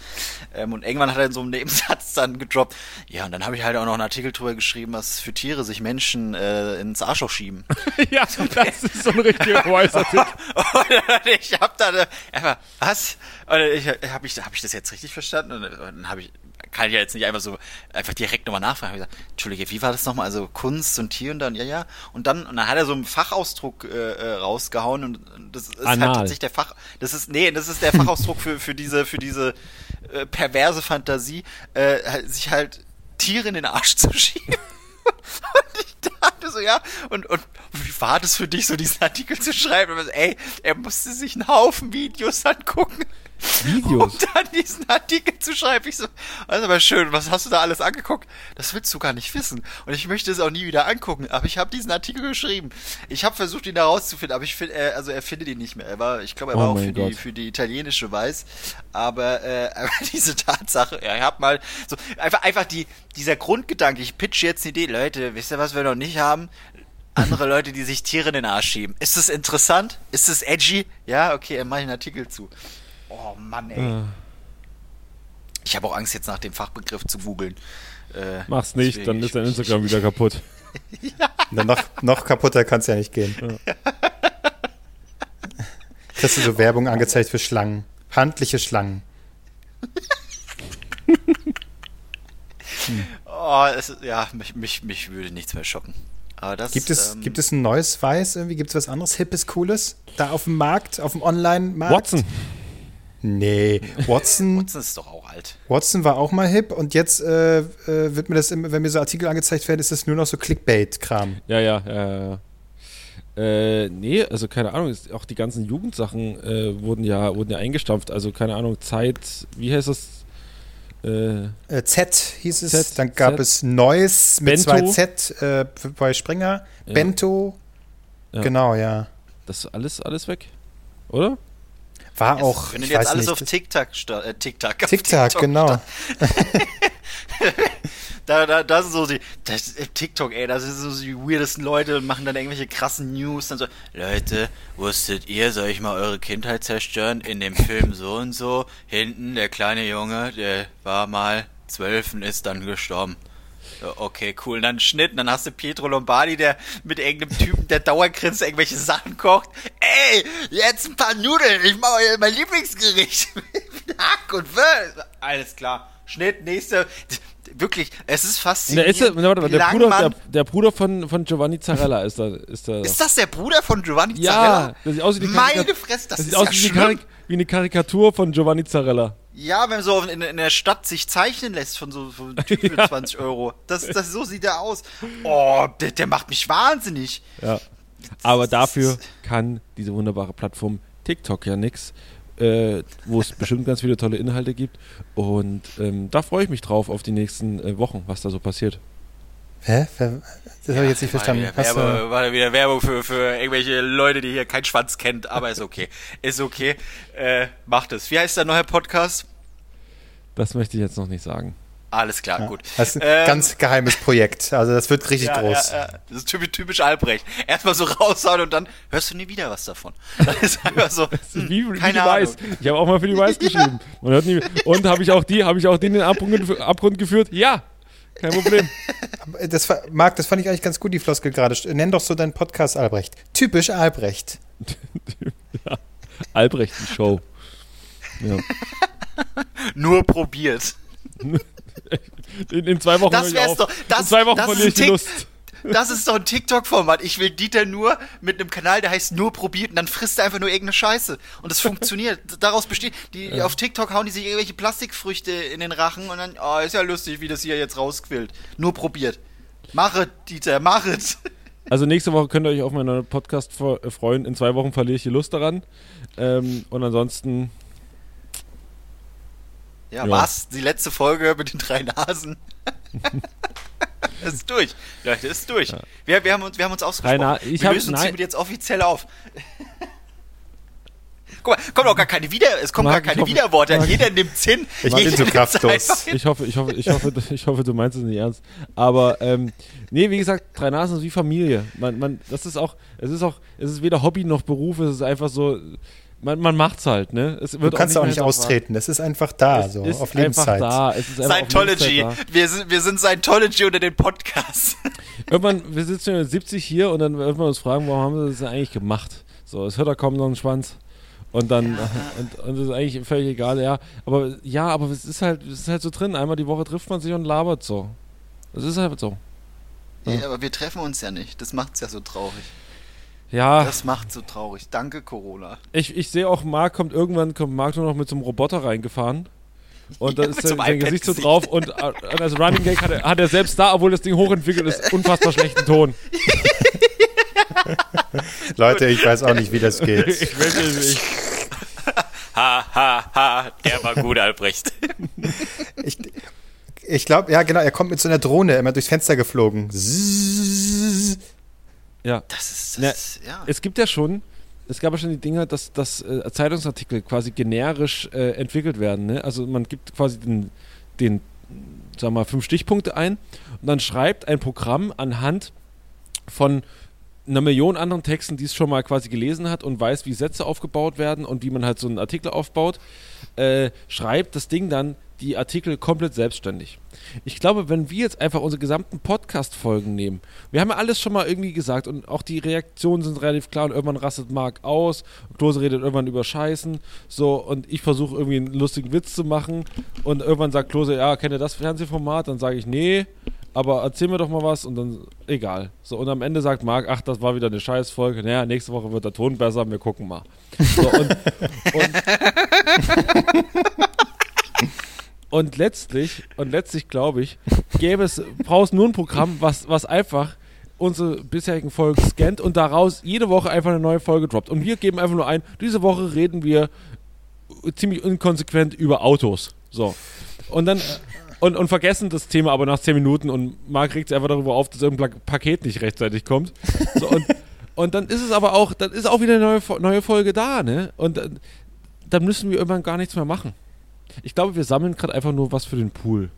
Ähm, und irgendwann hat er in so einem Nebensatz dann gedroppt, ja, und dann habe ich halt auch noch einen Artikel drüber geschrieben, was für Tiere sich Menschen äh, ins Arschloch schieben. ja, das ist so ein richtiger Weiß-Artikel. Und ich hab da einfach, was? Und ich, hab, ich, hab ich das jetzt richtig verstanden? Und dann habe ich, kann ich ja jetzt nicht einfach so, einfach direkt nochmal nachfragen. Ich gesagt, Entschuldige, wie war das nochmal? Also Kunst und Tier und dann, ja, ja. Und dann, und dann hat er so einen Fachausdruck äh, äh, rausgehauen und das ist Anal. halt tatsächlich der Fach, das ist, nee, das ist der Fachausdruck für, für diese, für diese äh, perverse Fantasie, äh, halt- sich halt Tiere in den Arsch zu schieben. Und ich dachte so, ja, und, und wie war das für dich, so diesen Artikel zu schreiben? Und ey, er musste sich einen Haufen Videos angucken, Videos? um dann diesen Artikel zu schreiben. Ich so, das ist aber schön, was hast du da alles angeguckt? Das willst du gar nicht wissen. Und ich möchte es auch nie wieder angucken, aber ich habe diesen Artikel geschrieben. Ich habe versucht, ihn da rauszufinden, aber ich finde, äh, also er findet ihn nicht mehr. Er war, ich glaube, er Oh war auch mein für Gott. die, für die italienische Weiß. Aber, äh, aber diese Tatsache, ja, ich hab mal so einfach, einfach die, dieser Grundgedanke, ich pitch jetzt eine Idee, Leute, wisst ihr, was wir noch nicht haben? Andere Leute, die sich Tiere in den Arsch schieben. Ist das interessant? Ist das edgy? Ja, okay, dann mach ich einen Artikel zu. Oh Mann, ey. Äh, Ich habe auch Angst, jetzt nach dem Fachbegriff zu googeln. Äh, mach's nicht, deswegen, dann ist dein Instagram wieder kaputt. Na, noch, noch kaputter kann es ja nicht gehen. Kriegst du so Werbung angezeigt für Schlangen. Handliche Schlangen. Oh, es, ja, mich, mich, mich würde nichts mehr schocken. Aber das, Gibt es, ähm, gibt es ein neues Weiß irgendwie? Gibt es was anderes Hippes, Cooles? Da auf dem Markt, auf dem Online-Markt? Watson. Nee, Watson, Das ist doch auch alt. Watson war auch mal hip und jetzt äh, äh, wird mir das, immer, wenn mir so Artikel angezeigt werden, ist das nur noch so Clickbait-Kram. Ja, ja, ja, ja. Äh, nee, also keine Ahnung, auch die ganzen Jugendsachen äh, wurden ja wurden ja eingestampft. Also keine Ahnung, Zeit, wie heißt das? Äh, Äh, Z hieß es, Z, dann gab Z. es Neues mit Bento. zwei Z äh, bei Springer, Ja. Bento, Ja. genau, ja. das ist alles, alles weg, oder? War auch, Wenn ich du jetzt alles nicht, auf TikTok, äh, TikTok, TikTok genau. Da, da, das sind so die, das, äh, TikTok, ey, das sind so die weirdesten Leute und machen dann irgendwelche krassen News. Dann so, Leute, wusstet ihr, soll ich mal eure Kindheit zerstören? In dem Film so und so, hinten der kleine Junge, der war mal zwölf und ist dann gestorben. Okay, cool. Und dann Schnitt, und dann hast du Pietro Lombardi, der mit irgendeinem Typen, der dauergrinst, irgendwelche Sachen kocht. Ey, jetzt ein paar Nudeln, ich mache euch mein Lieblingsgericht. Hack und Wöl. Alles klar. Schnitt, nächste. Wirklich, es ist faszinierend. ist, der, warte, der, Bruder, der, der Bruder von, von Giovanni Zarella ist da. Ist, da ist das der Bruder von Giovanni ja, Zarella? das sieht aus wie eine Meine Fresse, das, das sieht ist aus ja wie, eine wie eine Karikatur von Giovanni Zarella. Ja, wenn man so in, in der Stadt sich zeichnen lässt von so, einem Typ für 20 Euro. Das, das, so sieht er aus. Oh, der, der macht mich wahnsinnig. Ja. Aber dafür kann diese wunderbare Plattform TikTok ja nix, äh, wo es bestimmt ganz viele tolle Inhalte gibt. Und ähm, da freue ich mich drauf auf die nächsten äh, Wochen, was da so passiert. Hä? Das habe ich jetzt nicht War verstanden. wieder, Hast du- Werbe, war wieder Werbung für, für irgendwelche Leute, die hier keinen Schwanz kennt, aber ist okay. Ist okay. Äh, macht es. Wie heißt der neue Podcast? Das möchte ich jetzt noch nicht sagen. Alles klar, Ja, gut. Das ist ein Ähm, ganz geheimes Projekt. Also das wird richtig ja, groß. Ja, ja. Das ist typisch, typisch Albrecht. Erstmal so raushauen und dann hörst du nie wieder was davon. Das ist einfach so. Das ist hm, wie, wie keine Weiß. Ahnung. Ich habe auch mal für die Weiß geschrieben. Nie, und habe ich auch die, habe ich auch die in den Abgrund, Abgrund geführt? Ja, kein Problem. Das, Marc, das fand ich eigentlich ganz gut, die Floskel gerade. Nenn doch so deinen Podcast Albrecht. Typisch Albrecht. Albrecht die Show. Ja. Nur probiert. In, in zwei Wochen Das wär's doch. Das, in zwei Wochen das verliere ich ist die Lust. Das ist doch ein TikTok-Format. Ich will Dieter nur mit einem Kanal, der heißt nur probiert und dann frisst er einfach nur irgendeine Scheiße. Und es funktioniert. Daraus besteht, die auf TikTok hauen die sich irgendwelche Plastikfrüchte in den Rachen und dann, oh, ist ja lustig, wie das hier jetzt rausquillt. Nur probiert. Machet, Dieter, machet. Also nächste Woche könnt ihr euch auf meinen Podcast äh, freuen. In zwei Wochen verliere ich die Lust daran. Ähm, und ansonsten, Ja, Ja. was? Die letzte Folge mit den drei Nasen. ist durch. Leute, ist durch. Wir, wir, haben uns, wir haben uns ausgesprochen. Na- ich wir lösen uns hiermit jetzt offiziell auf. Guck mal, kommt auch gar keine Wieder, es kommen Marc, gar keine hoffe- Widerworte. Marc- Jeder nimmt's hin. Ich Jeder bin so kraftlos. ich hoffe, ich hoffe, ich hoffe, ich hoffe, du meinst es nicht ernst. Aber ähm, nee, wie gesagt, drei Nasen ist wie Familie. Man, man, das ist auch, es ist auch, es ist weder Hobby noch Beruf. Es ist einfach so, man, man macht's halt, ne? Es Du wird kannst auch nicht mehr hinterfragt. austreten. Das ist einfach da, Es so ist auf einfach Lebenszeit. da. Es ist einfach auf Scientology. Lebenszeit da. Wir sind, wir sind Scientology unter den Podcasts. Irgendwann, wir sitzen ja mit 70 hier und dann wird man uns fragen, warum haben sie das denn eigentlich gemacht? So, es hört da kaum noch einen Schwanz. Und dann, und, und das ist eigentlich völlig egal, ja. Aber ja, aber es ist halt, es ist halt so drin. Einmal die Woche trifft man sich und labert so. Das ist halt so. Ja, aber wir treffen uns ja nicht. Das macht's ja so traurig. Ja, Das macht so traurig. Danke, Corona. ich, ich sehe auch, Marc kommt irgendwann, kommt Marc nur noch mit so einem Roboter reingefahren. Und Ja, da ist mit so sein, sein Gesicht so drauf und äh, als Running Gag hat er, hat er selbst da, obwohl das Ding hochentwickelt ist, unfassbar schlechten Ton. Leute, ich weiß auch nicht, wie das geht. Ich will nicht. Ha, ha, ha. Der war gut, Albrecht. Ich, ich glaube, ja, genau, er kommt mit so einer Drohne immer durchs Fenster geflogen. Zzzz. Ja. Das ist, Na, das ist ja. Es gibt ja schon, es gab ja schon die Dinger, dass, dass äh, Zeitungsartikel quasi generisch äh, entwickelt werden. Ne? Also man gibt quasi den, den, sagen wir mal, fünf Stichpunkte ein und dann schreibt ein Programm anhand von einer Million anderen Texten, die es schon mal quasi gelesen hat und weiß, wie Sätze aufgebaut werden und wie man halt so einen Artikel aufbaut, äh, schreibt das Ding dann die Artikel komplett selbstständig. Ich glaube, wenn wir jetzt einfach unsere gesamten Podcast-Folgen nehmen, wir haben ja alles schon mal irgendwie gesagt und auch die Reaktionen sind relativ klar und irgendwann rastet Marc aus, Klose redet irgendwann über Scheißen, so und ich versuche irgendwie einen lustigen Witz zu machen und irgendwann sagt Klose, ja, kennt ihr das Fernsehformat? Dann sage ich, nee, aber erzähl mir doch mal was und dann, egal. So, und am Ende sagt Marc, ach, das war wieder eine Scheißfolge, naja, nächste Woche wird der Ton besser, wir gucken mal. So, und, und Und letztlich, und letztlich glaube ich, gäbe es, brauchst nur ein Programm, was, was einfach unsere bisherigen Folgen scannt und daraus jede Woche einfach eine neue Folge droppt. Und wir geben einfach nur ein, diese Woche reden wir ziemlich inkonsequent über Autos. So. Und dann, und, und vergessen das Thema aber nach 10 Minuten und Marc regt sich einfach darüber auf, dass irgendein Paket nicht rechtzeitig kommt. So, und, und dann ist es aber auch, dann ist auch wieder eine neue, neue Folge da, ne? Und dann, dann müssen wir irgendwann gar nichts mehr machen. Ich glaube, wir sammeln gerade einfach nur was für den Pool.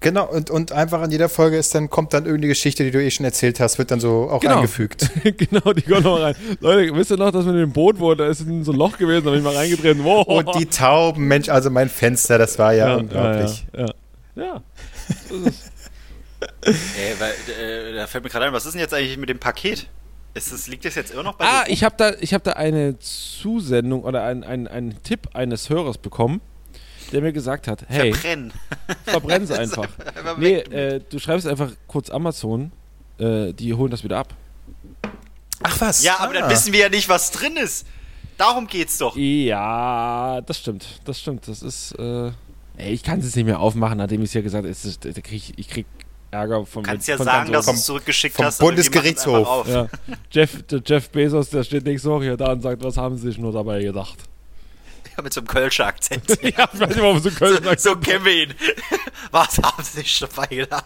Genau, und, und einfach an jeder Folge ist dann, kommt dann irgendeine Geschichte, die du eh schon erzählt hast, wird dann so auch Genau. eingefügt. genau, die kommen noch rein. Leute, wisst ihr noch, dass wir in dem Boot wurden? Da ist so ein Loch gewesen, da bin ich mal reingetreten. Wow. Und die Tauben, Mensch, also mein Fenster, das war ja, unglaublich. Ja, ja, ja. ja. Ey, weil, äh, da fällt mir gerade ein, was ist denn jetzt eigentlich mit dem Paket? Ist das, liegt das jetzt immer noch bei Ah, dir? ich habe da, ich hab da eine Zusendung oder einen ein Tipp eines Hörers bekommen, der mir gesagt hat, hey, Verbrennen. verbrenn sie einfach. Einfach Nee, äh, du schreibst einfach kurz Amazon, äh, die holen das wieder ab. Ach was? ja, aber ah. dann wissen wir ja nicht, was drin ist. Darum geht's doch. Ja, das stimmt, das stimmt. Das ist, äh, ey, ich kann es jetzt nicht mehr aufmachen, nachdem ich es ja gesagt habe. Ich, ich krieg Ärger von Du kannst ja von sagen, dass du es zurückgeschickt vom hast. Bundesgerichtshof. Ja. Jeff, der Jeff Bezos, der steht nächste Woche hier da und sagt, was haben sie sich nur dabei gedacht? Ja, mit so einem Kölscher Akzent. ja, ich weiß nicht, warum so Köln sagt. so kennen wir ihn. Was haben sie sich dabei gedacht?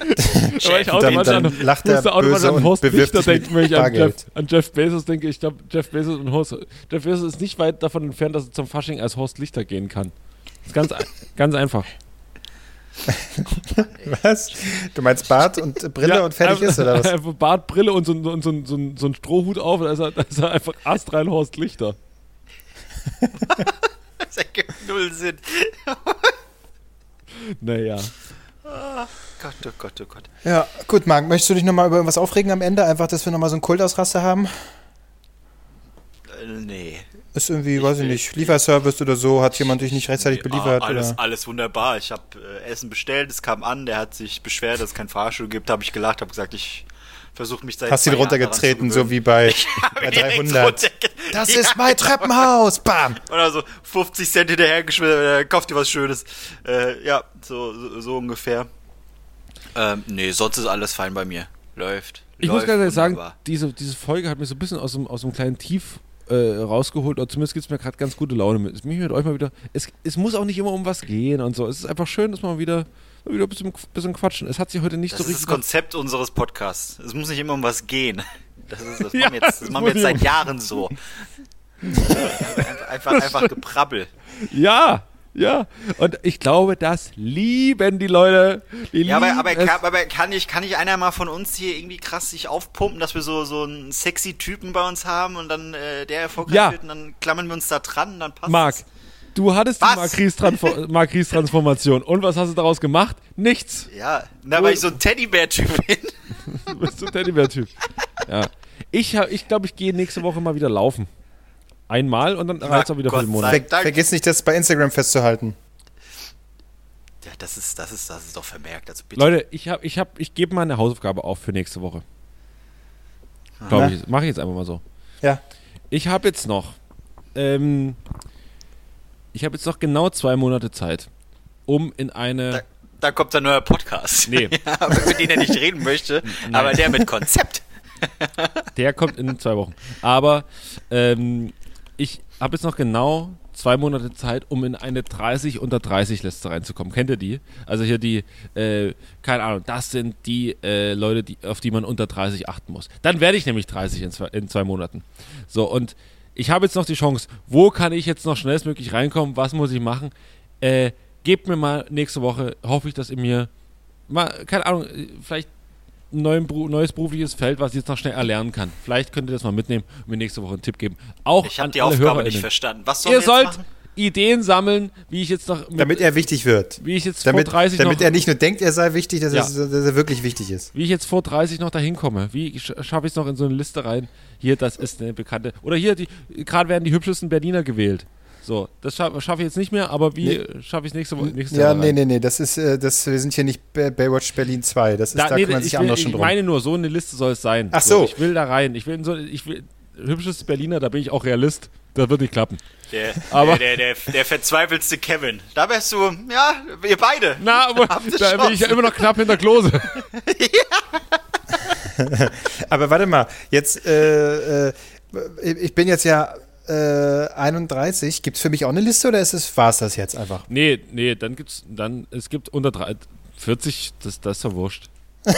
Aber ich Dann- automatisch dann an, lacht er böse an und Horst bewirft mit denken, wenn ich an Jeff, Bargeld. an Jeff Bezos denke. Ich glaube, Jeff Bezos und Horst. Jeff Bezos ist nicht weit davon entfernt, dass er zum Fasching als Horst Lichter gehen kann. ist ganz, ein- ganz einfach. Was? Du meinst Bart und Brille Ja, und fertig einfach- ist, oder was? Einfach Bart, Brille und so, ein- und so, ein- so, ein- so ein Strohhut auf, da ist er, da ist er einfach astrein Horst Lichter. Das ergibt null Sinn. Naja. Gott, oh Gott, oh Gott. Ja, gut, Marc, möchtest du dich nochmal über irgendwas aufregen am Ende? Einfach, dass wir nochmal so einen Kultausraster haben? Äh, nee. Ist irgendwie, weiß ich nicht, Lieferservice oder so, hat jemand dich nicht rechtzeitig beliefert? Ah, alles, oder? alles wunderbar. Ich habe äh, Essen bestellt, es kam an, der hat sich beschwert, dass es kein Fahrstuhl gibt. Habe ich gelacht, habe gesagt, ich versuche mich seit Hast ihn runtergetreten, so wie bei, bei ihn direkt 300. runterge- Das Ja, ist mein Treppenhaus! Bam! Oder so 50 Cent hinterhergeschmissen, äh, kauft dir was Schönes. Äh, ja, so, so, so ungefähr. Ähm, nee, sonst ist alles fein bei mir. Läuft. Ich muss läuft ganz ehrlich sagen, diese, diese Folge hat mich so ein bisschen aus dem, aus dem kleinen Tief äh, rausgeholt, oder zumindest gibt es mir gerade ganz gute Laune mit. Ich mich mit euch mal wieder. Es, es muss auch nicht immer um was gehen und so. Es ist einfach schön, dass man wieder, wieder ein bisschen, bisschen quatschen. Es hat sich heute nicht Das so ist das richtig. Konzept unseres Podcasts. Es muss nicht immer um was gehen. Das, ist, das Ja, machen wir jetzt, das machen wir jetzt seit Jahren so. einfach, einfach Geprabbel. Ja, ja. Und ich glaube, das lieben die Leute. Die Ja, aber, aber, kann, aber kann, ich, kann ich einer mal von uns hier irgendwie krass sich aufpumpen, dass wir so, so einen sexy Typen bei uns haben und dann äh, der erfolgreich Ja. wird und dann klammern wir uns da dran und dann passt Marc, du hattest Was? die Marquise-Transfor- Marquise-Transformation. Und was hast du daraus gemacht? Nichts. Ja, na, weil ich so ein Teddybär-Typ bin. Du bist so ein Teddybär-Typ. Ja. Ich, ich glaube, ich gehe nächste Woche mal wieder laufen. Einmal und dann reizt auch wieder für Gott den sei Monat. Ver Dank. vergiss nicht, das bei Instagram festzuhalten. Ja, das ist, das ist, das ist doch vermerkt. Also bitte. Leute, ich habe, ich habe, ich gebe mal eine Hausaufgabe auf für nächste Woche. Glaube ich, mache ich jetzt einfach mal so. Ja. Ich habe jetzt noch, ähm, ich habe jetzt noch genau zwei Monate Zeit, um in eine, Da, da kommt ein neuer Podcast. Nee. ja, mit dem er nicht reden möchte, aber der mit Konzept. der kommt in zwei Wochen. Aber ähm, ich habe jetzt noch genau zwei Monate Zeit, um in eine 30 unter 30 Liste reinzukommen. Kennt ihr die? Also hier die, äh, keine Ahnung, das sind die äh, Leute, die, auf die man unter 30 achten muss. Dann werde ich nämlich 30 in zwei, in zwei Monaten. So, und ich habe jetzt noch die Chance, wo kann ich jetzt noch schnellstmöglich reinkommen? Was muss ich machen? Äh, gebt mir mal nächste Woche, hoffe ich, dass ihr mir mal, keine Ahnung, äh, vielleicht neuen, neues berufliches Feld, was ich jetzt noch schnell erlernen kann. Vielleicht könnt ihr das mal mitnehmen und mir nächste Woche einen Tipp geben. Auch Ich habe an die Aufgabe HörerInnen. nicht verstanden. Was sollen Ihr sollt, machen? Ideen sammeln, wie ich jetzt noch. Mit, damit er wichtig wird. Wie ich jetzt damit, vor 30 Damit noch, er nicht nur denkt, er sei wichtig, dass, ja. er, dass er wirklich wichtig ist. Wie ich jetzt vor 30 noch dahin komme. Wie schaffe ich es noch in so eine Liste rein? Hier, das ist eine bekannte. Oder hier, gerade werden die hübschesten Berliner gewählt. So, das schaffe schaff ich jetzt nicht mehr, aber wie nee. schaffe ich es nächste Woche? Nächste ja, nee, nee, nee, das ist, äh, das, wir sind hier nicht Baywatch Berlin 2. Das ist, da, da nee, kümmern sich will, andere schon drum. Ich meine nur, so eine Liste soll es sein. Ach so. so. Ich will da rein. Ich will so, ich will, hübscheste Berliner, da bin ich auch Realist. Das wird nicht klappen. Der, aber der, der, der, der verzweifelste Kevin. Da wärst du, ja, ihr beide. Na, aber da bin ich ja immer noch knapp hinter Klose. aber warte mal, jetzt, äh, äh, ich bin jetzt ja äh, 31. Gibt es für mich auch eine Liste oder ist es, war es das jetzt einfach? Nee, nee, dann gibt's, dann, es gibt unter 3, 40, das, das ist ja wurscht.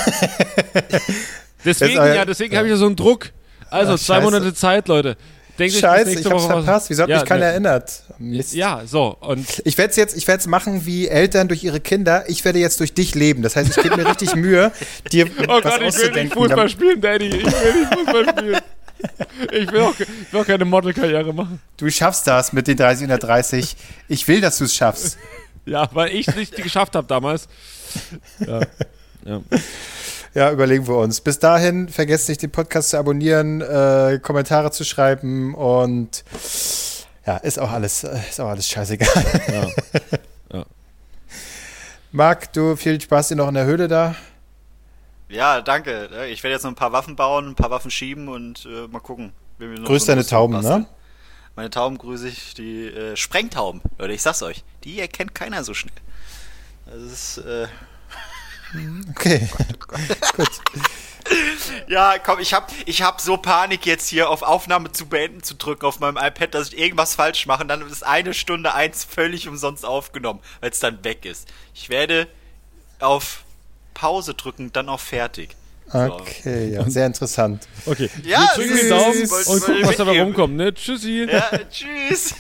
deswegen, ja, deswegen ja. habe ich ja so einen Druck. Also, Ach, zwei Monate Zeit, Leute. Denkt Scheiße, ich hab's Woche verpasst. Wieso hat ja, mich keiner ne. erinnert? Mist. Ja, so. Und ich werde es jetzt, ich werde es machen wie Eltern durch ihre Kinder. Ich werde jetzt durch dich leben. Das heißt, ich gebe mir richtig Mühe, dir oh was Gott, ich will nicht Fußball spielen, Daddy. Ich will nicht Fußball spielen. Ich will, auch, ich will auch keine Modelkarriere machen. Du schaffst das mit den 30 und der 30. Ich will, dass du es schaffst. Ja, weil ich es nicht geschafft habe damals. Ja. ja. Ja, überlegen wir uns. Bis dahin, vergesst nicht, den Podcast zu abonnieren, äh, Kommentare zu schreiben und ja, ist auch alles, ist auch alles scheißegal. Ja. ja. Marc, du viel Spaß dir noch in der Höhle da. Ja, danke. Ich werde jetzt noch ein paar Waffen bauen, ein paar Waffen schieben und äh, mal gucken. Grüß so deine Tauben, ne? Meine Tauben grüße ich, die äh, Sprengtauben, Leute, ich sag's euch. Die erkennt keiner so schnell. Das ist, äh, Okay. Oh Gott, oh Gott. Gut. Ja, komm, ich hab, ich hab so Panik jetzt hier auf Aufnahme zu beenden zu drücken auf meinem iPad, dass ich irgendwas falsch mache. Und dann ist eine Stunde eins völlig umsonst aufgenommen, weil es dann weg ist. Ich werde auf Pause drücken, dann auf fertig. Okay, ja, sehr interessant. Okay, ja, wir drücken die Daumen und gucken, was dabei rumkommt. Ne? Tschüssi. Ja, tschüss.